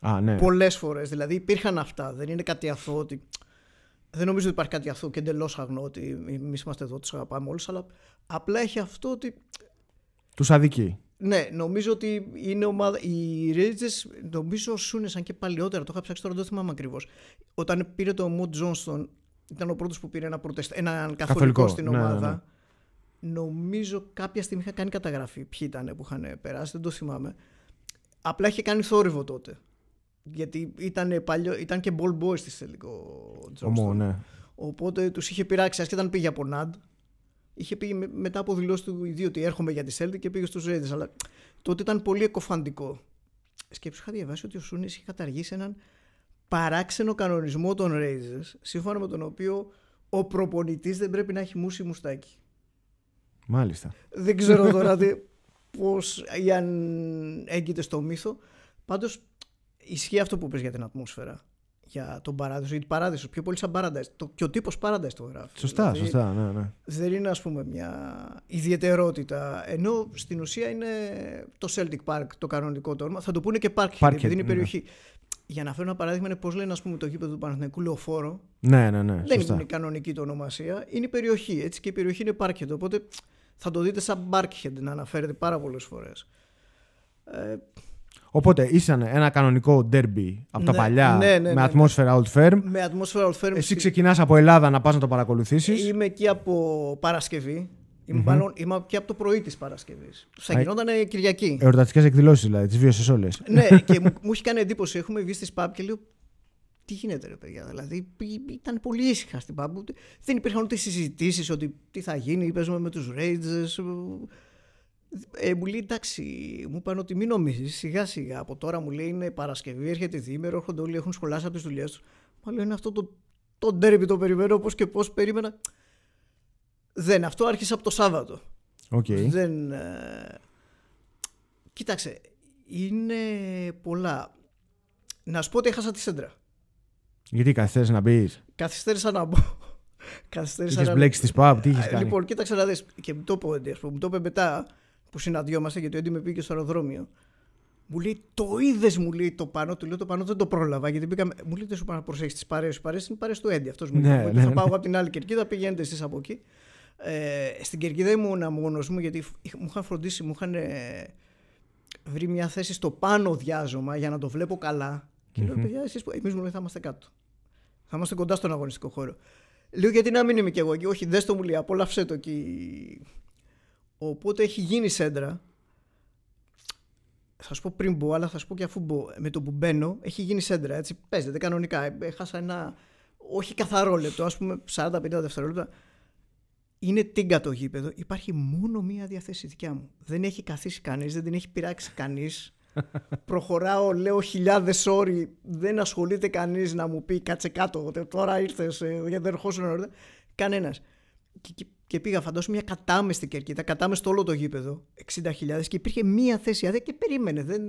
Α, ναι. Πολλές φορές. Δηλαδή υπήρχαν αυτά. Δεν είναι κάτι αθώο ότι. Δεν νομίζω ότι υπάρχει κάτι αθώο και εντελώς αγνό ότι εμείς είμαστε εδώ, τους αγαπάμε όλους, αλλά απλά έχει αυτό ότι. Τους αδικεί. Ναι, νομίζω ότι είναι ομάδα. Οι Rangers νομίζω σούνεσαν και παλιότερα. Το είχα ψάξει τώρα, δεν το θυμάμαι ακριβώς. Όταν πήρε το Μουτ Τζόνστον, ήταν ο πρώτος που πήρε ένα προτεστα... έναν καθολικό, Καθολικό, στην ναι, ναι, ομάδα. ναι. Νομίζω κάποια στιγμή είχα κάνει καταγραφή. Ποιοι ήταν που είχαν περάσει, δεν το θυμάμαι. Απλά είχε κάνει θόρυβο τότε. Γιατί ήταν, παλιό, ήταν και ball boy στη τελικό Τζόνστον. Ομό, ναι. Οπότε τους είχε πειράξει, ασχετά αν πήγε από NAD. Είχε πει με- μετά από δηλώσεις του ιδίου ότι έρχομαι για τη Celtic και πήγε στους Raiders. Αλλά τότε ήταν πολύ εκοφαντικό. Σκέψου, είχα διαβάσει ότι ο Σούνης είχε καταργήσει έναν παράξενο κανονισμό των Raiders, σύμφωνα με τον οποίο ο προπονητής δεν πρέπει να έχει μουσι μουστάκι. Μάλιστα. Δεν ξέρω τώρα τι, πώς ή αν έγκυται στο μύθο. Πάντως ισχύει αυτό που πες για την ατμόσφαιρα. Για τον παράδεισο. Γιατί παράδεισο πιο πολύ σαν Paradise. Το, και ο τύπος Paradise το γράφει. Σωστά, Δηλαδή, σωστά. Ναι, ναι. Δεν είναι ας πούμε μια ιδιαιτερότητα. Ενώ στην ουσία είναι το Celtic Park το κανονικό το όνομα. Θα το πούνε και Parkhead, Parkhead, επειδή είναι ναι. περιοχή. Για να φέρω ένα παράδειγμα είναι πώς λένε ας πούμε το γήπεδο του Παναθηναϊκού Λεωφόρο. Ναι, ναι, ναι. Δεν Σωστά. είναι κανονική το ονομασία. Είναι περιοχή. Έτσι και η περιοχή είναι Parkhead. Οπότε θα το δείτε σαν Barkhead να αναφέρεται πάρα πολλές φορές. Ε, Οπότε ήσαν ένα κανονικό derby από τα Ναι, παλιά ναι, ναι, με ναι, ατμόσφαιρα Old Firm. με ατμόσφαιρα Old Firm. Εσύ ξεκινάς από Ελλάδα να πας να το παρακολουθήσεις. Είμαι εκεί από Παρασκευή. Είμαι, μάλλον, είμαι και από το πρωί της Παρασκευής. Θα Α, γινόταν Κυριακή. Εορτατικέ εκδηλώσεις δηλαδή, τις βίωσες όλες. ναι, και μου, μου έχει κάνει εντύπωση. Έχουμε βγει στη ΣΠΑΠ και λέω. Τι γίνεται, ρε παιδιά. Δηλαδή π- ήταν πολύ ήσυχα στην ΠΑΠ. Ούτε- Δεν υπήρχαν ούτε συζητήσεις ότι τι θα γίνει, παίζουμε με τους Rangers. Ε, μου λέει εντάξει, μου είπαν ότι μην νομίζεις σιγά σιγά. Από τώρα μου λέει είναι Παρασκευή, έρχεται διήμερο, έρχονται όλοι, έχουν σχολάσει από τις δουλειές τους. Μα λέω είναι αυτό το, το ντέρμπι το περιμένω πώς και πώς περίμενα. Δεν, αυτό άρχισε από το Σάββατο. Οκ. Δεν. ε, Κοίταξε, είναι πολλά. Να σου πω ότι έχασα τη σέντρα. Γιατί καθυστέρησες να μπεις; Καθυστέρησα να μπω. Καθυστέρησα Είχες να- μπλέξει στις παμπ, τι είχες Ε, κάνει; Λοιπόν, κοίταξε να δεις. Και μου το είπε ο Έντι, ας πούμε, μου το είπε μετά που συναντιόμαστε γιατί ο Έντι με πήγε στο αεροδρόμιο. Μου λέει, το είδες, μου λέει το πανό. Του λέω το πανό δεν το πρόλαβα γιατί πήγαμε. Μου λέει, δεν σου πάω να προσέχεις τις παρέες. Οι παρέες είναι παρέες του Έντι. Αυτός μου Ναι, είπε. Μου είπε, ναι, θα ναι. πάω εγώ από την άλλη κερκίδα, πηγαίνετε εσείς από εκεί. Ε, στην κερκίδα ήμουν μόνο μου γιατί είχ- μου είχαν φροντίσει, μου είχαν ε, βρει μια θέση στο πάνω διάζωμα για να το βλέπω καλά. Και λέω, παιδιά, εσείς εμείς μου λέει θα είμαστε κάτω. Θα είμαστε κοντά στον αγωνιστικό χώρο. Λέω γιατί να μην είμαι κι εγώ εκεί; Όχι, δες το μου λέει, απόλαυσέ το εκεί. Οπότε έχει γίνει σέντρα. Θα σου πω πριν μπω, αλλά θα σου πω και αφού μπω. Με το που μπαίνω, έχει γίνει σέντρα. Έτσι, παίζεται κανονικά. Ε, Έχασα ένα. Όχι καθαρό λεπτό, ας πούμε 40-50 δευτερόλεπτα. Είναι τίγκα το γήπεδο. Υπάρχει μόνο μία διαθέση δικιά μου. Δεν έχει καθίσει κανείς, δεν την έχει πειράξει κανείς. Προχωράω, λέω χιλιάδες όροι. Δεν ασχολείται κανείς να μου πει κάτσε κάτω. τε- Τώρα ήρθες, γιατί δεν ερχόσουν νωρίτερα. Κανένας. Και, και, και πήγα, φαντάσου, μια κατάμεστη κερκίδα, κατάμεστο όλο το γήπεδο, 60.000 και υπήρχε μία θέση άδεια και περίμενε. Δεν...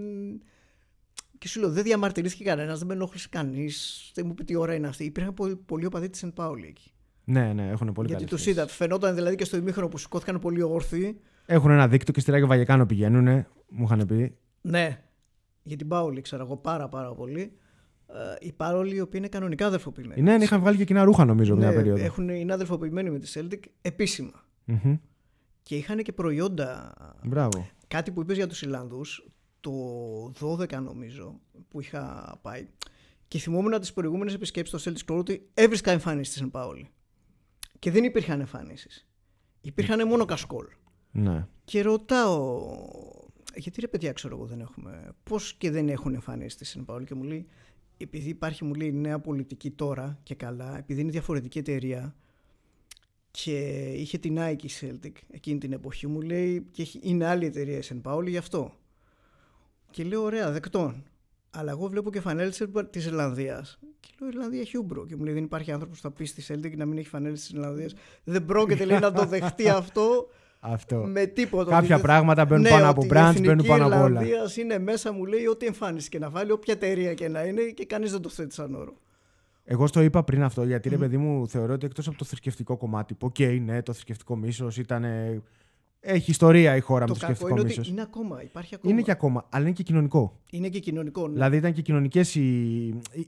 Και σου λέω, δεν διαμαρτυρήθηκε κανένας, δεν με ενόχλησε κανείς, δεν μου είπε τι ώρα είναι αυτή. Υπήρχαν πολλοί, πολλοί οπαδοί της Σεντ Πάολη εκεί. Ναι, ναι, έχουν πολύ Γιατί καλές τους θέσεις. είδα. Φαινόταν δηλαδή και στο ημίχρονο που σηκώθηκαν πολύ όρθιοι. Έχουν ένα δίκτυο και στη Ράγιο Βαγεκάνο πηγαίνουν, μου είχαν πει. Ναι. Για την Πάολη ξέρω εγώ πάρα πάρα πολύ. Ε, οι Πάολοι οι οποίοι είναι κανονικά αδερφοποιημένοι. Ναι, ναι, είχαν βγάλει και κοινά ρούχα νομίζω μια Ναι, περίοδο. έχουν, είναι αδερφοποιημένοι με τη Celtic επίσημα. Μμμ. Και είχαν και προϊόντα. Μπράβο. Κάτι που είπες για τους Ιλλανδούς, το 12 νομίζω που είχα πάει. Και θυμόμουν τις προηγούμενες επισκέψεις στο Celtic Store ότι έβρισκα εμφανίσεις στην Πάολη. Και δεν υπήρχαν εμφανίσεις. Υπήρχαν μόνο κασκόλ. Ναι. Και ρωτάω, γιατί ρε παιδιά ξέρω εγώ δεν έχουμε, πώς και δεν έχουν εμφανίσει τη Σεν Πάολη και μου λέει, επειδή υπάρχει μου λέει νέα πολιτική τώρα και καλά, επειδή είναι διαφορετική εταιρεία και είχε την Nike Celtic εκείνη την εποχή μου λέει και έχει- είναι άλλη εταιρεία η St. Pauli γι' αυτό. Και λέω ωραία δεκτόν. Αλλά εγώ βλέπω και φανέλες της Ιρλανδίας. Και λέω Ιρλανδία έχει Umbro. Και μου λέει δεν υπάρχει άνθρωπος που θα πει στη Celtic να μην έχει φανέλες της Ιρλανδίας. Δεν πρόκειται λέει, να το δεχτεί αυτό Αυτό. με τίποτα. Κάποια Ότι- πράγματα μπαίνουν ναι, πάνω από ότι η brands, Εθνική μπαίνουν πάνω από όλα. Ιρλανδίας είναι μέσα, μου λέει, ό,τι εμφάνιση και να βάλει, όποια εταιρεία και να είναι και κανείς δεν το θέτει σαν όρο. Εγώ στο είπα πριν αυτό, γιατί ρε παιδί μου θεωρώ ότι εκτός από το θρησκευτικό κομμάτι, που οκ, ναι, το θρησκευτικό μίσος ήταν. Έχει ιστορία η χώρα Το με το κακό θρησκευτικό είναι μίσος. ότι είναι ακόμα, υπάρχει ακόμα. Είναι και ακόμα, αλλά είναι και κοινωνικό. Είναι και κοινωνικό. ναι. Δηλαδή ήταν και κοινωνικές οι,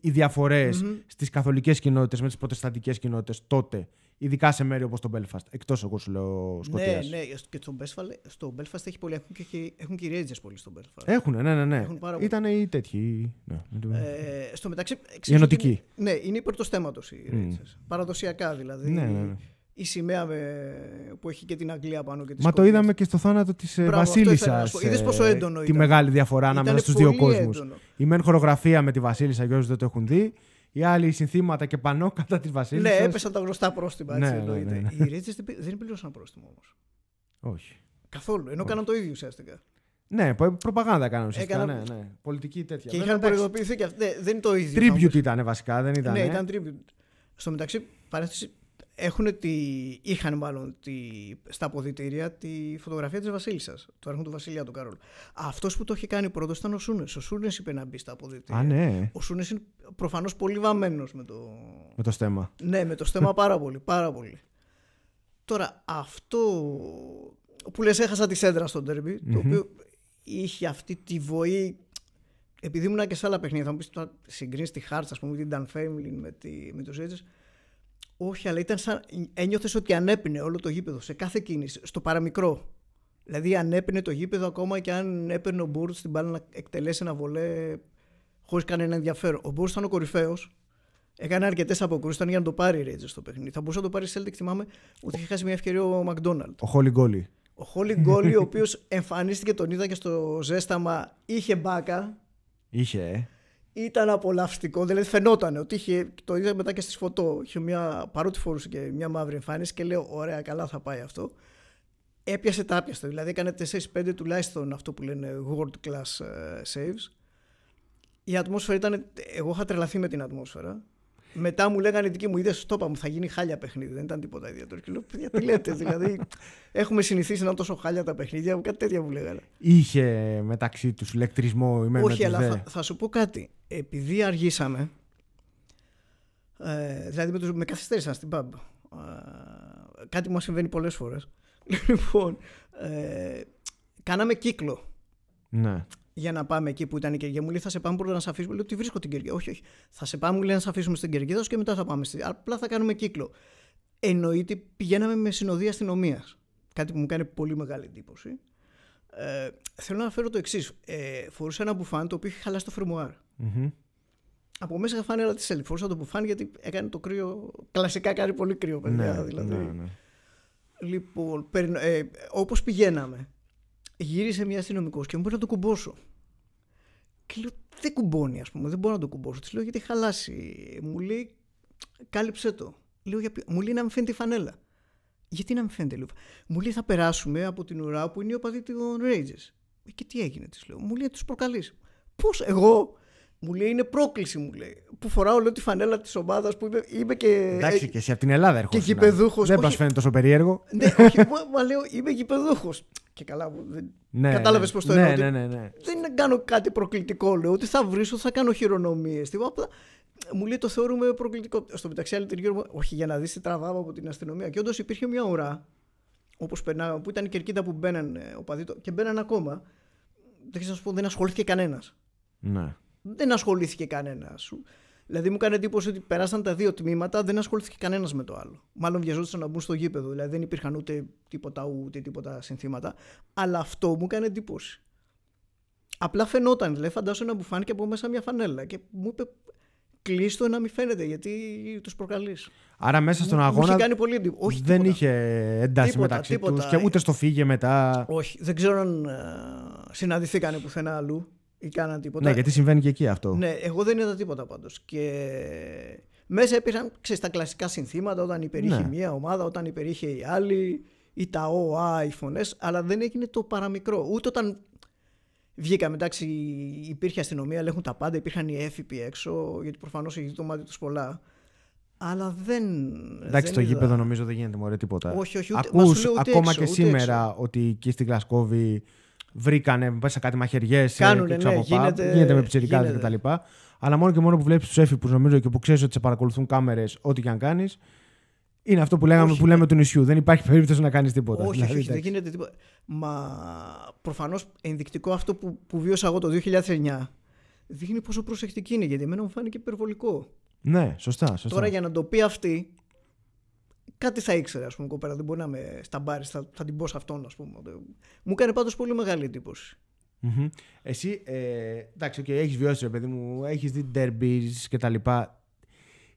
οι διαφορές Μμμ. στις καθολικές κοινότητες με τις προτεσταντικές κοινότητες τότε. Ειδικά σε μέρη όπως το Belfast. Εκτός εγώ σου λέω Σκωτίας. Ναι, ναι, και στο Belfast, στο Belfast έχει πολύ. Έχουν και, έχουν και οι Rangers πολύ στο Belfast. Έχουν, ναι, ναι, ναι. Έχουν πάρα πολύ. Ήταν οι τέτοιοι. Ναι, Ε, στο μεταξύ. ξέρεις Οι ενωτικοί. ότι είναι- Ναι, είναι υπέρ του θέματος οι Rangers. Παραδοσιακά δηλαδή. Ναι, ναι, ναι. Η σημαία με, που έχει και την Αγγλία πάνω και τη Μα το Σκωτία. είδαμε και στο θάνατο της Μπράβο, αυτό ήθελα να Βασίλισσα. σου πω. Είδες πόσο έντονο Τη ήταν. μεγάλη διαφορά ανάμεσα Ήτανε στους δύο πολύ κόσμους. έντονο. Η μεν χορογραφία με τη Βασίλισσα, για όσους δεν το έχουν δει. Οι άλλοι συνθήματα και πανό κατά της Ναι, Βασίλισσα. έπεσαν τα γνωστά πρόστιμα. Έτσι, Ναι, ναι, εννοείται. ναι, ναι. Οι Rangers δεν, πή- δεν πλήρωσαν πρόστιμο όμως. Όχι. Καθόλου. Ενώ κάναν το ίδιο ουσιαστικά. Ναι, προ- προπαγάνδα κάνουν ουσιαστικά. Έκαναν- Ναι, ναι. Πολιτική τέτοια. Και Βέβαια, είχαν εντάξει, προειδοποιηθεί και αυτοί. Ναι, δεν είναι το ίδιο. θα μου Tribute πεις. ήταν βασικά, δεν ήταν. Ναι, ε. ήταν tribute. Στο μεταξύ, παρένθεση, έχουν τη, είχαν μάλλον τη, στα αποδητήρια τη φωτογραφία της Βασίλισσας, του άρχοντου του Βασιλιά του Καρόλου. Αυτός που το είχε κάνει πρώτος ήταν ο Σούνες. Ο Σούνες είπε να μπει στα αποδητήρια. Α, ναι, Ο Σούνες είναι προφανώς πολύ βαμμένος με το, με το στέμα. Ναι, με το στέμα πάρα πολύ, πάρα πολύ. Τώρα, αυτό που λες έχασα τη σέντρα στο ντέρμπι, το οποίο είχε αυτή τη βοή, επειδή ήμουν και σε άλλα παιχνίδια, θα μου πεις τώρα συγκρίνεις τη Χάρτς, ας πούμε, την Dan Family με, τη, με τους Rangers, όχι, αλλά ήταν σαν, ένιωθες ότι ανέπινε όλο το γήπεδο, σε κάθε κίνηση, στο παραμικρό. Δηλαδή ανέπινε το γήπεδο ακόμα και αν έπαιρνε ο Μπούρτς στην μπάλα να εκτελέσει ένα βολέ χωρίς κανένα ενδιαφέρον. Ο Μπούρτς ήταν ο κορυφαίος. Έκανε αρκετές αποκρούσεις, ήταν για να το πάρει η Rangers στο παιχνίδι. Θα μπορούσε να το πάρει η Celtic, θυμάμαι, ότι είχε χάσει μια ευκαιρία ο Μακδόναλντ. Ο Χόλι Γκόλι. Ο Χόλι Γκόλι, ο οποίος εμφανίστηκε, τον είδα και στο ζέσταμα, είχε μπάκα. Είχε, ε. Ήταν απολαυστικό, δηλαδή φαινόταν ότι είχε, το είδα μετά και στη φωτό. Είχε μια, παρότι φορούσε και μια μαύρη εμφάνιση και λέω: Ωραία, καλά θα πάει αυτό. Έπιασε τα άπιαστα, δηλαδή έκανε 4-5 τουλάχιστον αυτό που λένε world class ε, saves. Η ατμόσφαιρα ήταν. Εγώ είχα τρελαθεί με την ατμόσφαιρα. Μετά μου λέγανε δική μου, είδες στο είπα μου, θα γίνει χάλια παιχνίδι. Δεν ήταν τίποτα ιδιαίτερο. Και λέω, παιδιά, τι λέτε. δηλαδή, έχουμε συνηθίσει να είναι τόσο χάλια τα παιχνίδια, κάτι τέτοια μου λέγανε. Είχε μεταξύ τους ηλεκτρισμό ή με Όχι, με τους αλλά δε; θα, θα σου πω κάτι. Επειδή αργήσαμε, ε, δηλαδή με, τους, με καθυστέρησαν στην pub. Ε, κάτι μου συμβαίνει πολλές φορές. Λοιπόν, ε, κάναμε κύκλο Ναι. Για να πάμε εκεί που ήταν η Κερκίδα. Μου λέει θα σε πάμε πρώτα να σε αφήσουμε. Λέω ότι βρίσκω την Κερκίδα. Όχι, όχι. Θα σε πάμε, μου λέει να σε αφήσουμε στην Κερκίδα και μετά θα πάμε. Στη... Απλά θα κάνουμε κύκλο. Εννοείται πηγαίναμε με συνοδεία αστυνομίας. Κάτι που μου κάνει πολύ μεγάλη εντύπωση. Ε, θέλω να αναφέρω το εξής. Ε, φορούσα ένα μπουφάν το οποίο είχε χαλάσει το φερμουάρ. Μμμ. Από μέσα είχα φανέλα τη Σέλη. Φορούσα το μπουφάν γιατί έκανε το κρύο. Κλασικά κάνει πολύ κρύο, παιδιά. Ναι, δηλαδή. ναι, ναι. Λοιπόν, περνο- ε, όπως πηγαίναμε, γύρισε μια αστυνομικός και μου είπε να το κουμπώσω. Και λέω, δεν κουμπώνει, ας πούμε, δεν μπορώ να το κουμπώσω. Της λέω, γιατί έχει χαλάσει. Μου λέει, κάλυψε το. Λέω, «Για ποιο-» μου λέει να μην φαίνεται η φανέλα. Γιατί να μην φαίνεται, λέω. Μου λέει, θα περάσουμε από την ουρά που είναι ο παδί των Rages. «Ε, Και τι έγινε, της λέω. Μου λέει, τους προκαλείς. Πώς, εγώ. Μου λέει, είναι πρόκληση, μου λέει. Που φοράω, λέω, τη φανέλα της ομάδας που είμαι, είμαι και. Εντάξει, και εσύ από την Ελλάδα έρχεσαι. γηπεδούχος, Δεν όχι. μα φαίνεται τόσο περίεργο. ναι, όχι, μα, μα λέω, είμαι γηπεδούχος. Και καλά, μου, δεν... Ναι, κατάλαβες ναι. πώς το ναι, εννοώ, ότι- Ναι, ναι, ναι. δεν κάνω κάτι προκλητικό, λέω. Ότι θα βρίσω, θα κάνω χειρονομίες. Απλά μου λέει το θεωρούμε προκλητικό. Στο μεταξύ, άλλοι τριγύρω μου, όχι για να δεις τι τραβάμε από την αστυνομία. Και όντως υπήρχε μια ουρά, όπως περνάγαμε, που ήταν η κερκίδα που μπαίναν ο παδίτο και μπαίναν ακόμα. Δεν ξέρω να σου πω, δεν ασχολήθηκε κανένας. ναι. Δεν ασχολήθηκε κανένα. Δηλαδή μου έκανε εντύπωση ότι περάσαν τα δύο τμήματα, δεν ασχολήθηκε κανένας με το άλλο. Μάλλον βιαζόντουσαν να μπουν στο γήπεδο. Δηλαδή δεν υπήρχαν ούτε τίποτα ούτε τίποτα συνθήματα. Αλλά αυτό μου έκανε εντύπωση. Απλά φαινόταν. Δηλαδή φαντάσου να μου φάνηκε από μέσα μια φανέλα και μου είπε κλείστο να μην φαίνεται γιατί τους προκαλείς. Άρα μέσα στον Μου αγώνα είχε κάνει πολύ εντύπωση. Όχι, δεν τίποτα. είχε ένταση Τίποτα, μεταξύ τίποτα. του και ούτε στο φύγε μετά. Όχι, δεν ξέρω αν ε, συναντηθήκανε πουθενά αλλού ή κάναν τίποτα. Ναι, γιατί συμβαίνει και εκεί αυτό. Ναι, εγώ δεν είδα τίποτα πάντως. Και μέσα υπήρχαν, ξέρεις, τα κλασικά συνθήματα όταν υπερήχε Ναι. μία ομάδα, όταν υπερήχε η άλλη, ή τα ΟΑ, οι φωνές, αλλά δεν έγινε το παραμικρό. Ούτε όταν βγήκαμε, εντάξει, υπήρχε αστυνομία, ελέγχουν τα πάντα, υπήρχαν οι έφυποι έξω, γιατί προφανώς έχει το μάτι τους πολλά. Αλλά δεν. Εντάξει, δεν στο είδα. γήπεδο νομίζω δεν γίνεται μωρέ τίποτα. Όχι, όχι, ούτε- μα Ακούς σου λέω ούτε ακόμα έξω, και ούτε σήμερα έξω. ότι εκεί στην Γλασκόβη βρήκανε μέσα κάτι μαχαιριές Κάνουνε, και ναι, ξαποπά. γίνεται- γίνεται με πιτσερικάδε γίνεται. κτλ. Αλλά μόνο και μόνο που βλέπεις τους έφηπου νομίζω και που ξέρεις ότι σε παρακολουθούν κάμερες, ό,τι και αν κάνεις. Είναι αυτό που, λέγαμε, Όχι, που λέμε του νησιού. Δεν υπάρχει περίπτωση να κάνεις τίποτα. Όχι, Δηλαδή, όχι, όχι, δεν εντάξει. γίνεται τίποτα. Μα προφανώς ενδεικτικό αυτό που, που βίωσα εγώ το 2009 δείχνει πόσο προσεκτική είναι γιατί εμένα μου φάνηκε υπερβολικό. Ναι, σωστά. σωστά. Τώρα για να το πει αυτή, κάτι θα ήξερε, ας πούμε, κοπέρα. Δεν μπορεί να είμαι στα μπάρι, θα, θα την πω σε αυτόν, ας πούμε. Μου έκανε πάντως πολύ μεγάλη εντύπωση. Μμμ. Εσύ, ε, εντάξει, okay, έχεις βιώσει, ρε παιδί μου, έχεις δει derbies και τα λοιπά.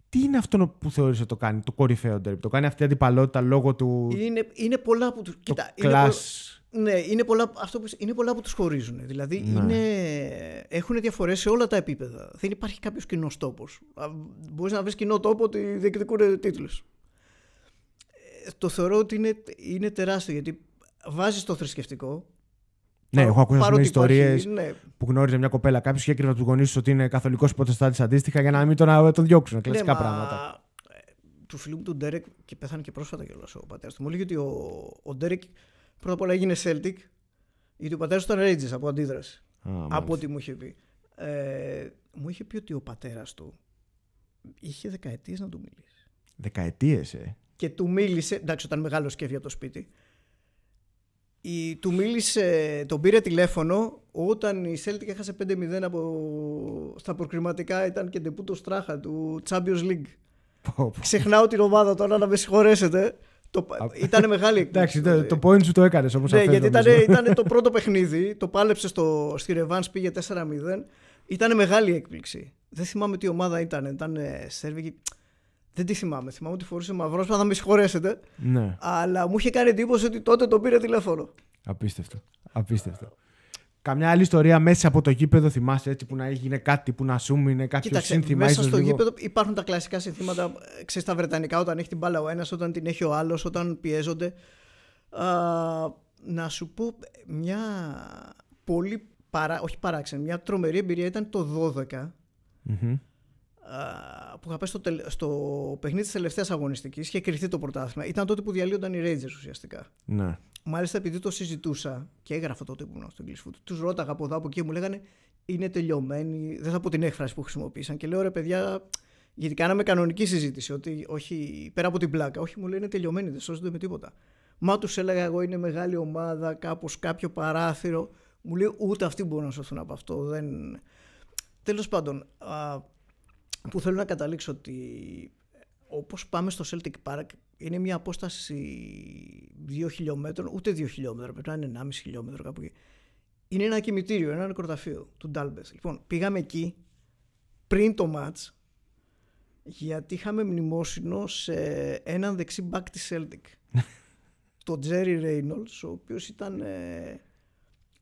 Τι είναι αυτό που θεωρείς ότι το κάνει, το κορυφαίο derby, το κάνει αυτή η αντιπαλότητα λόγω του Είναι, είναι πολλά που του. το Κοίτα, είναι, πο- class. ναι, είναι πολλά, αυτό που, είναι πολλά που τους χωρίζουν. Δηλαδή Ναι. είναι, έχουν διαφορές σε όλα τα επίπεδα. Δεν υπάρχει κάποιος κοινός τόπος. Μπορείς να βρεις κοινό τόπο ότι διεκδικούν τίτλους. Το θεωρώ ότι είναι, είναι τεράστιο γιατί βάζεις το θρησκευτικό. Ναι, έχω ακούσει παρότι ιστορίες υπάρχει- ναι, που γνώριζε μια κοπέλα κάποιο και έκρυβε από τους γονείς ότι είναι καθολικός υποτεστάτης αντίστοιχα για να μην τον, τον διώξουν. Κλασικά ναι, μα, πράγματα. ε, Του φίλου μου του Ντέρεκ και πέθανε και πρόσφατα κιόλας ο πατέρας του. Μου έλεγε ότι ο, ο Ντέρεκ πρώτα απ' όλα έγινε Celtic γιατί ο πατέρας του ήταν Rangers από αντίδραση. Α, από μάλιστα. ό,τι μου είχε πει. Ε, μου είχε πει ότι ο πατέρας του είχε δεκαετίες να του μιλήσει. Δεκαετίες, ε. Και του μίλησε, εντάξει, όταν μεγάλο και έβγαινε από το σπίτι. Η, του μίλησε, τον πήρε τηλέφωνο όταν η Celtic έχασε 5-0 από, στα προκριματικά. Ήταν και ντεπούτο στράχα του Champions League. Πω, πω. Ξεχνάω την ομάδα τώρα να με συγχωρέσετε. Το, ήταν μεγάλη εκπλήξη. Εντάξει, το, το point σου το έκανες όμω Ναι, αυτό. γιατί ήταν, νομίζω. ήταν το πρώτο παιχνίδι. Το πάλεψε στο, στη Ρεβάνς, πήγε 4-0. Ήταν μεγάλη έκπληξη. Δεν θυμάμαι τι ομάδα ήταν. Ήταν ε, Σέρβικη. Δεν τη θυμάμαι. Θυμάμαι ότι φορούσε μαυρό. Θα με συγχωρέσετε. Ναι, Αλλά μου είχε κάνει εντύπωση ότι τότε τον πήρε τηλέφωνο. απίστευτο. Απίστευτο. Καμιά άλλη ιστορία μέσα από το γήπεδο θυμάσαι έτσι που να έγινε κάτι που να σου μείνει κάποιο Κοίταξε, σύνθημα μέσα ίσως στο λίγο. γήπεδο υπάρχουν τα κλασικά συνθήματα. ε, Ξέρεις τα βρετανικά όταν έχει την μπάλα ο ένας, όταν την έχει ο άλλος, όταν πιέζονται. Α, να σου πω μια πολύ παρά, όχι παράξενη, μια τρομερή εμπειρία ήταν το 12 Μμμ. Που είχα πέσει στο, τελ, στο παιχνίδι της τελευταίας αγωνιστικής, είχε κρυθεί το πρωτάθλημα. Ήταν τότε που διαλύονταν οι Rangers ουσιαστικά. Ναι. Μάλιστα, επειδή το συζητούσα και έγραφα τότε που ήμουν στο English Food, τους ρώταγα από εδώ από εκεί μου λέγανε Είναι τελειωμένοι. Δεν θα πω την έκφραση που χρησιμοποίησαν. Και λέω ρε παιδιά, γιατί κάναμε κανονική συζήτηση. Ότι όχι, πέρα από την πλάκα, όχι μου λέει είναι τελειωμένοι, δεν σώζονται με τίποτα. Μα τους έλεγα εγώ είναι μεγάλη ομάδα, κάπως κάποιο παράθυρο. Μου λέει ούτε αυτοί μπορούν να σωθούν από αυτό. Δεν... Τέλος πάντων, α, που θέλω να καταλήξω ότι όπως πάμε στο Celtic Park είναι μια απόσταση 2 χιλιόμετρων, ούτε 2 χιλιόμετρα, πρέπει να είναι 1,5 χιλιόμετρο κάπου εκεί. Είναι ένα κημητήριο, ένα νεκροταφείο του Ντάλμπεθ. Λοιπόν, πήγαμε εκεί πριν το match γιατί είχαμε μνημόσυνο σε έναν δεξί μπακ της Celtic. το Jerry Reynolds, ο οποίος ήταν ε,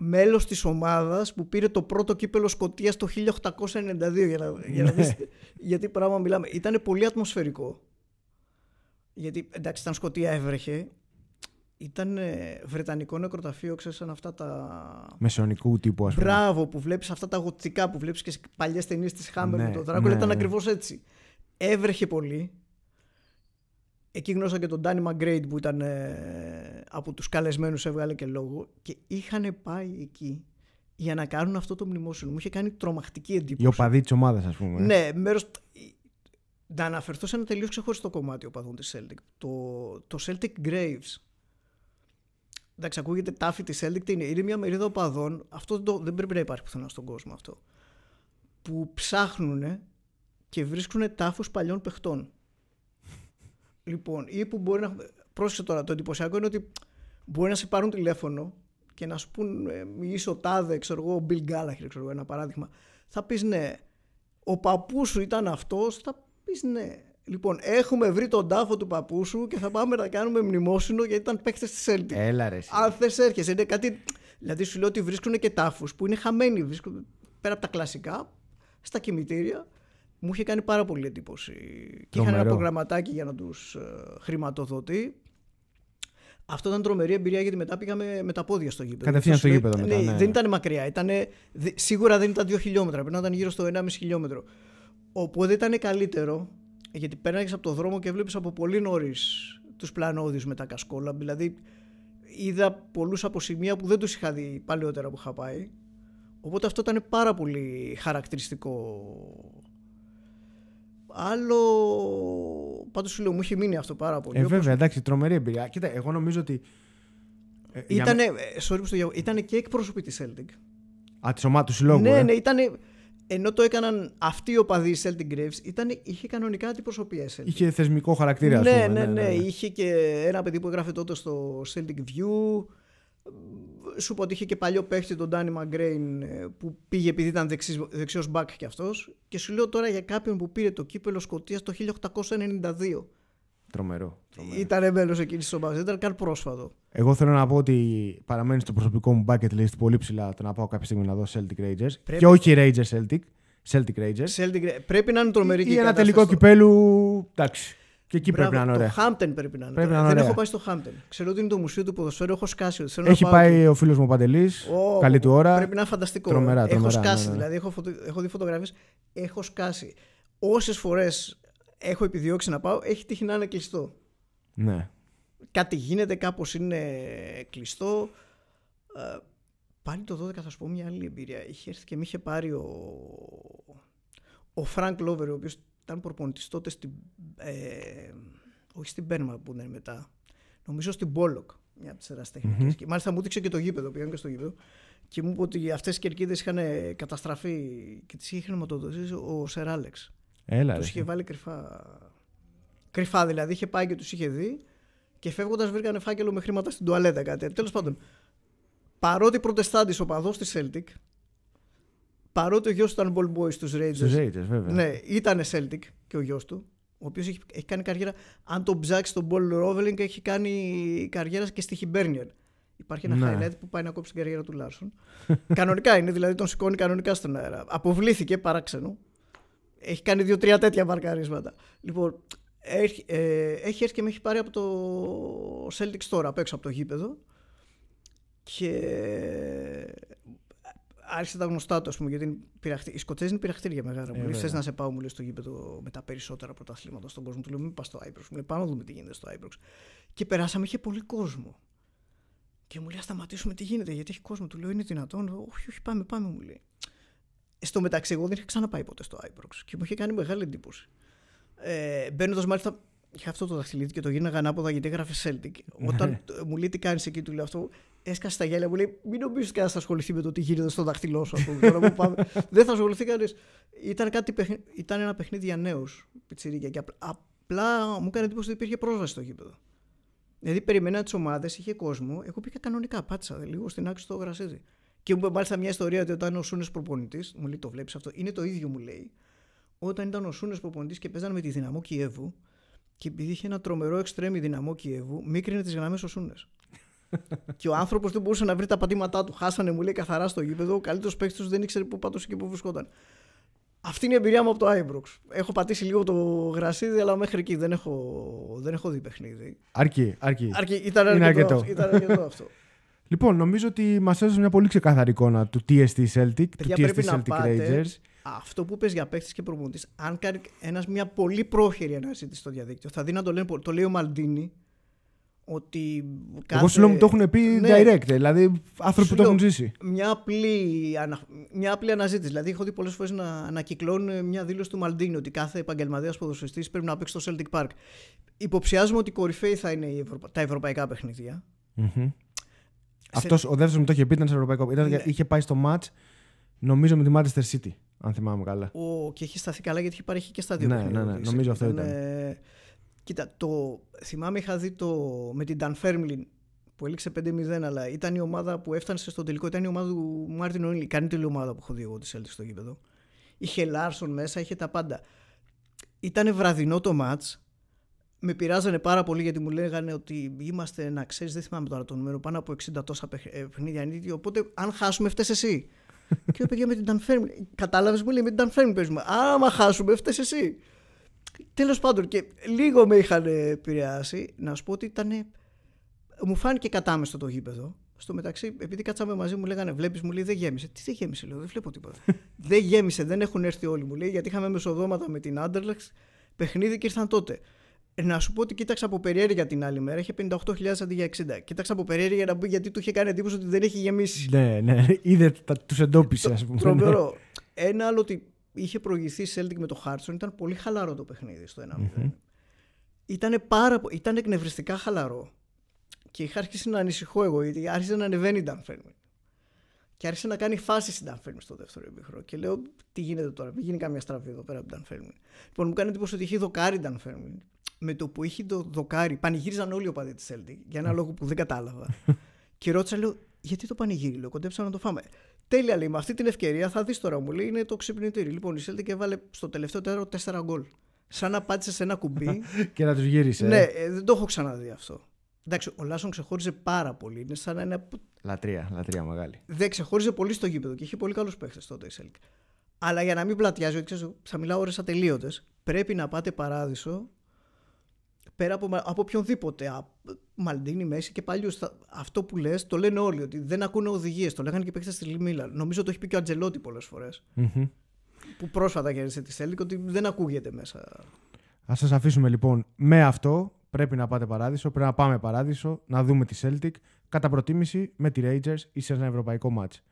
μέλος της ομάδας που πήρε το πρώτο κύπελο Σκοτίας το 1892 για να, για να δεις γιατί πράγμα μιλάμε. Ήταν πολύ ατμοσφαιρικό. Γιατί εντάξει ήταν Σκοτία έβρεχε. Ήταν βρετανικό νεκροταφείο, ξέρεις, σαν αυτά τα... Μεσαιωνικού τύπου, ας πούμε. Μπράβο, που βλέπεις αυτά τα γοτικά που βλέπεις και σε παλιές ταινίες της Χάμπερ ναι, το Δράκουλα, ναι, ήταν ναι. ακριβώς έτσι. Έβρεχε πολύ. Εκεί γνώρισα και τον Ντάνι Μαγκρέιντ που ήταν ε, από τους καλεσμένους έβγαλε και λόγο και είχαν πάει εκεί για να κάνουν αυτό το μνημόσυνο. Μου είχε κάνει τρομακτική εντύπωση. Οι οπαδοί της ομάδας, ας πούμε. Ναι, μέρος. Να αναφερθώ σε ένα τελείως ξεχωριστό κομμάτι οπαδών της Celtic. Το, το Celtic Graves. Εντάξει, ακούγεται τάφη της Celtic. Είναι, είναι μια μερίδα οπαδών. Αυτό το, δεν πρέπει να υπάρχει πουθενά στον κόσμο αυτό. Που ψάχνουν και βρίσκουν τάφου παλιών παιχτών. Λοιπόν, ή που μπορεί να. Πρόσεξε τώρα, το εντυπωσιακό είναι ότι μπορεί να σε πάρουν τηλέφωνο και να σου πούν ε, είσαι ο Τάδε, ξέρω εγώ, ο Bill Gallagher, ξέρω εγώ, ένα παράδειγμα. Θα πεις ναι. Ο παππούς σου ήταν αυτός, θα πεις ναι. Λοιπόν, έχουμε βρει τον τάφο του παππού σου και θα πάμε να κάνουμε μνημόσυνο γιατί ήταν παίκτες της Celtic. Έλα ρε. Αν θες, έρχεσαι. Είναι κάτι. Δηλαδή σου λέω ότι βρίσκουν και τάφους που είναι χαμένοι. Βρίσκουν πέρα από τα κλασικά, στα κημητήρια μου είχε κάνει πάρα πολύ εντύπωση. Και είχαν ένα προγραμματάκι για να τους ε, χρηματοδοτεί. Αυτό ήταν τρομερή εμπειρία γιατί μετά πήγαμε με τα πόδια στο γήπεδο. Κατευθείαν στο γήπεδο μετά. Ναι, ναι. Δεν ήταν μακριά. Ήτανε, σίγουρα δεν ήταν 2 χιλιόμετρα. Πρέπει να ήταν γύρω στο 1,5 χιλιόμετρο. Οπότε ήταν καλύτερο γιατί πέρναγε από το δρόμο και βλέπει από πολύ νωρίς τους πλανόδιου με τα κασκόλα. Δηλαδή είδα πολλούς από σημεία που δεν τους είχα δει παλαιότερα που είχα πάει. Οπότε αυτό ήταν πάρα πολύ χαρακτηριστικό Άλλο. Πάντως σου λέω, μου είχε μείνει αυτό πάρα πολύ. Ε, βέβαια, εντάξει, τρομερή εμπειρία. Κοίτα, εγώ νομίζω ότι. Ε, ήτανε, για... Ε, sorry που το ήτανε και εκπρόσωποι της Celtic. Α, της ομάδας του συλλόγου. Ναι, ε. ναι, ήτανε, ενώ το έκαναν αυτοί οι οπαδοί Celtic Graves, ήταν, είχε κανονικά αντιπροσωπεία Celtic. Είχε θεσμικό χαρακτήρα, ναι, πούμε, ναι, ναι, ναι, ναι, Είχε και ένα παιδί που έγραφε τότε στο Celtic View σου πω ότι είχε και παλιό παίχτη τον Ντάνι Μαγκρέιν που πήγε επειδή ήταν δεξιός μπακ κι αυτός. Και σου λέω τώρα για κάποιον που πήρε το κύπελο Σκοτία το 1892. Τρομερό. τρομερό. Ήταν μέλος εκείνης της ομάδας, δεν ήταν καν πρόσφατο. Εγώ θέλω να πω ότι παραμένει στο προσωπικό μου bucket list πολύ ψηλά το να πάω κάποια στιγμή να δω Celtic Rangers. Πρέπει... Και όχι Rangers Celtic. Celtic Rangers. Celtic... Πρέπει να είναι τρομερή Ή ένα τελικό στο... κυπέλου. Εντάξει. Και εκεί Μπράβο, πρέπει να είναι ωραία. Το Hampton πρέπει να είναι. Πρέπει να είναι Δεν έχω πάει στο Hampton. Ξέρω ότι είναι το μουσείο του ποδοσφαίρου, έχω σκάσει. Θέλω Έχει να πάει ο φίλος μου Παντελής. Oh, καλή του ώρα. Πρέπει να είναι φανταστικό. Τρομερά, έχω τρομερά, σκάσει, ναι, ναι. δηλαδή. Έχω, φωτο... έχω δει φωτογραφίες. Έχω σκάσει. Όσες φορές έχω επιδιώξει να πάω, έχει τύχει να είναι κλειστό. Ναι. Κάτι γίνεται, κάπως είναι κλειστό. Ε, πάλι το 12 θα σου πω μια άλλη εμπειρία. Είχε έρθει και με είχε πάρει ο, ο Φρανκ Λόβερ, ο οποίος ήταν προπονητής τότε στην. Ε, όχι στην Πέρμα που είναι μετά. Νομίζω στην Πόλοκ, μια από τις ερασιτεχνικές. Mm-hmm. Και μάλιστα μου έδειξε και το γήπεδο, πήγαν και στο γήπεδο. Και μου είπε ότι αυτές οι κερκίδες είχαν καταστραφεί και τις είχε χρηματοδοτήσει ο Σερ Άλεξ. Έλα. Τους είχε βάλει κρυφά. Κρυφά δηλαδή, είχε πάει και τους είχε δει και φεύγοντας βρήκανε φάκελο με χρήματα στην τουαλέτα. Κάτι. Τέλος πάντων, παρότι προτεστάντης οπαδός της Celtic, παρότι ο γιος του ήταν ball boy στους Rangers. Στους Rangers, βέβαια. Ναι, ήταν Celtic και ο γιος του ο οποίος έχει, έχει κάνει καριέρα. Αν το ψάξεις τον Ball Roveling, έχει κάνει καριέρα και στη Χιμπέρνιερ. Υπάρχει ένα ναι. highlight που πάει να κόψει την καριέρα του Λάρσον. κανονικά είναι, δηλαδή τον σηκώνει κανονικά στον αέρα. Αποβλήθηκε παράξενο. Έχει κάνει δύο-τρία τέτοια μαρκαρίσματα. Λοιπόν, έχει, ε, έχει έρθει και με έχει πάρει από το Celtics τώρα απ' έξω από το γήπεδο και άρχισε τα γνωστά του, ας πούμε, γιατί είναι πειραχτή. Οι Σκοτσέζοι είναι πειραχτήρια μεγάλα. Ε, μου λέει: Θες βέβαια. να σε πάω, μου λέει, στο γήπεδο με τα περισσότερα πρωταθλήματα στον κόσμο. Του λέω: Μην πας στο Άιπροξ. Μου λέει: Πάμε να δούμε τι γίνεται στο Άιπροξ. Και περάσαμε, είχε πολύ κόσμο. Και μου λέει: Α σταματήσουμε τι γίνεται, γιατί έχει κόσμο. Του λέω: Είναι δυνατόν. Όχι, όχι, πάμε, πάμε, μου λέει. Στο μεταξύ, εγώ δεν είχα ξαναπάει ποτέ στο Άιπροξ και μου είχε κάνει μεγάλη εντύπωση. Ε, Μπαίνοντας, μάλιστα, είχα αυτό το δαχτυλίδι και το γίναγα ανάποδα γιατί έγραφε Celtic. Όταν ε, μου λέει τι κάνεις εκεί, του λέω αυτό, έσκασε τα γέλια μου λέει: Μην νομίζεις κανένας θα ασχοληθεί με το τι γίνεται στο δαχτυλό σου. ας πούμε, τώρα που πάμε. δεν θα ασχοληθεί κανείς. Ήταν, κάτι παιχνι- ήταν ένα παιχνίδι για νέους πιτσιρίκια και απλά, απλά μου έκανε εντύπωση ότι υπήρχε πρόσβαση στο γήπεδο. Δηλαδή περιμένα τις ομάδες, είχε κόσμο. Εγώ πήγα κανονικά, πάτησα λίγο στην άκρη στο γρασίδι. Και μου είπε μάλιστα μια ιστορία ότι όταν ο Σούνες προπονητής, μου λέει: Το βλέπεις αυτό, είναι το ίδιο μου λέει. Όταν ήταν ο Σούνες προπονητής και παίζανε με τη δυναμό Κιέβου, και επειδή είχε ένα τρομερό εξτρέμι δυναμό Κιέβου, μίκρινε τις γραμμές ο Σούνε. και ο άνθρωπος δεν μπορούσε να βρει τα πατήματά του. Χάσανε, μου λέει, καθαρά στο γήπεδο. Ο καλύτερος παίκτης τους δεν ήξερε πού πατούσε και πού βρισκόταν. Αυτή είναι η εμπειρία μου από το Άιμπροξ. Έχω πατήσει λίγο το γρασίδι, αλλά μέχρι εκεί δεν έχω, δεν έχω δει παιχνίδι. Αρκεί, αρκεί. Αρκεί, ήταν, Είναι αρκετό, αρκετό. αυτό, ήταν αρκετό αυτό. Λοιπόν, νομίζω ότι μας έδωσε μια πολύ ξεκάθαρη εικόνα του TST Celtic, του Παιδιά, TST πρέπει να Celtic πάτε. Rangers. Αυτό που πες για παίχτη και προπονητής, αν κάνει ένας μια πολύ πρόχειρη αναζήτηση στο διαδίκτυο, θα δει να το, λένε, το λέει ο Μαλντίνη ότι. Εγώ σου λέω μου το έχουν πει Ναι. direct, δηλαδή άνθρωποι Σου που το λέω, έχουν ζήσει. Μια απλή, ανα... μια απλή αναζήτηση. Δηλαδή, έχω δει πολλές φορές να ανακυκλώνουν μια δήλωση του Μαλντίνη ότι κάθε επαγγελματία ποδοσφαιριστής πρέπει να παίξει στο Celtic Park. Υποψιάζομαι ότι κορυφαίοι θα είναι οι Ευρωπα- τα ευρωπαϊκά παιχνίδια. Μμμ. Αυτός ο δεύτερος μου το είχε πει, ήταν σε ευρωπαϊκό. Ήταν, Ναι. Είχε πάει στο match, νομίζω με τη Manchester City, αν θυμάμαι καλά. Ο... Και έχει σταθεί καλά γιατί έχει παρέχει και στα δύο Ναι, παιχνίδια. ναι, ναι, της. νομίζω αυτό ε, Κοίτα, το... θυμάμαι είχα δει το... με την Dunfermline που έληξε 5-0, αλλά ήταν η ομάδα που έφτανε στο τελικό. Ήταν η ομάδα του Μάρτιν Ονίλη. Η καλύτερη ομάδα που έχω δει εγώ της Celtic στο γήπεδο. Είχε Λάρσον μέσα, είχε τα πάντα. Ήταν βραδινό το ματς. Με πειράζανε πάρα πολύ γιατί μου λέγανε ότι είμαστε, να ξέρεις, δεν θυμάμαι τώρα το νούμερο, πάνω από 60 τόσα παιχ- ε, παιχνίδια νίκη. Οπότε, αν χάσουμε, φταις εσύ. Και λέω, παιδιά, με την Dunfermline. Κατάλαβες, μου λέει, με την Dunfermline παίζουμε. Άμα χάσουμε, φταίει εσύ. Τέλος πάντων, και λίγο με είχαν επηρεάσει. Να σου πω ότι ήταν. Μου φάνηκε κατάμεστο το γήπεδο. Στο μεταξύ, επειδή κάτσαμε μαζί, μου λέγανε: Βλέπεις, μου λέει δεν γέμισε. Τι δεν γέμισε, λέω, δεν βλέπω τίποτα. δεν γέμισε, δεν έχουν έρθει όλοι, μου λέει, γιατί είχαμε μεσοδόματα με την Άντερλεξ παιχνίδι και ήρθαν τότε. Ε, Να σου πω ότι κοίταξα από περιέργεια την άλλη μέρα, είχε 58.000 αντί για 60. Κοίταξα από περιέργεια να πει γιατί του είχε κάνει εντύπωση ότι δεν έχει γεμίσει. Ναι, ναι, είδε, τους εντόπισε, ας πούμε. Τρομερό. Ένα άλλο ότι είχε προηγηθεί η Celtic με το Χάρτσον ήταν πολύ χαλαρό το παιχνίδι στο 1-0. Ήταν, πάρα, πο- ήταν εκνευριστικά χαλαρό. Και είχα αρχίσει να ανησυχώ εγώ γιατί άρχισε να ανεβαίνει η Dunfermline. Και άρχισε να κάνει φάση στην Dunfermline στο δεύτερο ημίχρονο. Και λέω, τι γίνεται τώρα, μην γίνει καμία στραβή εδώ πέρα από την Dunfermline. Λοιπόν, μου κάνει εντύπωση ότι είχε δοκάρει η Dunfermline. Με το που είχε το δοκάρει, πανηγύριζαν όλοι οι οπαδοί της Celtic για ένα λόγο που δεν κατάλαβα. και ρώτησα, λέω, γιατί το πανηγύρι, λέω, κοντέψα να το φάμε. Τέλεια, λέει, με αυτή την ευκαιρία θα δεις τώρα, μου λέει, είναι το ξυπνητήρι. Λοιπόν, η Celtic έβαλε στο τελευταίο τέταρτο 4 γκολ. Σαν να πάτησε σε ένα κουμπί. και να τους γύρισε. ναι, ε, δεν το έχω ξαναδεί αυτό. Εντάξει, ο Λάσον ξεχώριζε πάρα πολύ. Είναι σαν να είναι. από- Λατρεία, λατρεία μεγάλη. Δεν ξεχώριζε πολύ στο γήπεδο και είχε πολύ καλούς παίχτες τότε η Celtic. Αλλά για να μην πλατιάζει, ότι ξέρεις, θα μιλάω ώρες ατελείωτες, πρέπει να πάτε παράδεισο πέρα από, από οποιονδήποτε. Α, Μαλντίνη, Μέση και παλιούς. Αυτό που λες, το λένε όλοι, ότι δεν ακούνε οδηγίες. Το λέγανε και παίχτε στη Λιμίλα. Νομίζω το έχει πει και ο Αντζελότη πολλές φορές. Μμμ. Που πρόσφατα γέρισε τη Celtic, ότι δεν ακούγεται μέσα. Α σας αφήσουμε λοιπόν με αυτό. Πρέπει να πάτε παράδεισο, πρέπει να πάμε παράδεισο, να δούμε τη Celtic. Κατά προτίμηση με τη Rangers ή σε ένα ευρωπαϊκό μάτς.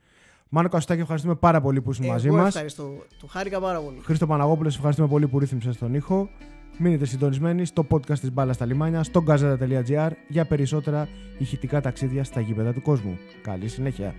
Μάνο Καστάκη, ευχαριστούμε πάρα πολύ που ήσουν μαζί Εγώ μας. ευχαριστώ. Το χάρηκα πάρα πολύ. Χρήστο Παναγόπουλος, ευχαριστούμε πολύ που ρύθμισε τον ήχο. Μείνετε συντονισμένοι στο podcast της Μπάλας στα Λιμάνια, στο gazeta.gr για περισσότερα ηχητικά ταξίδια στα γήπεδα του κόσμου. Καλή συνέχεια.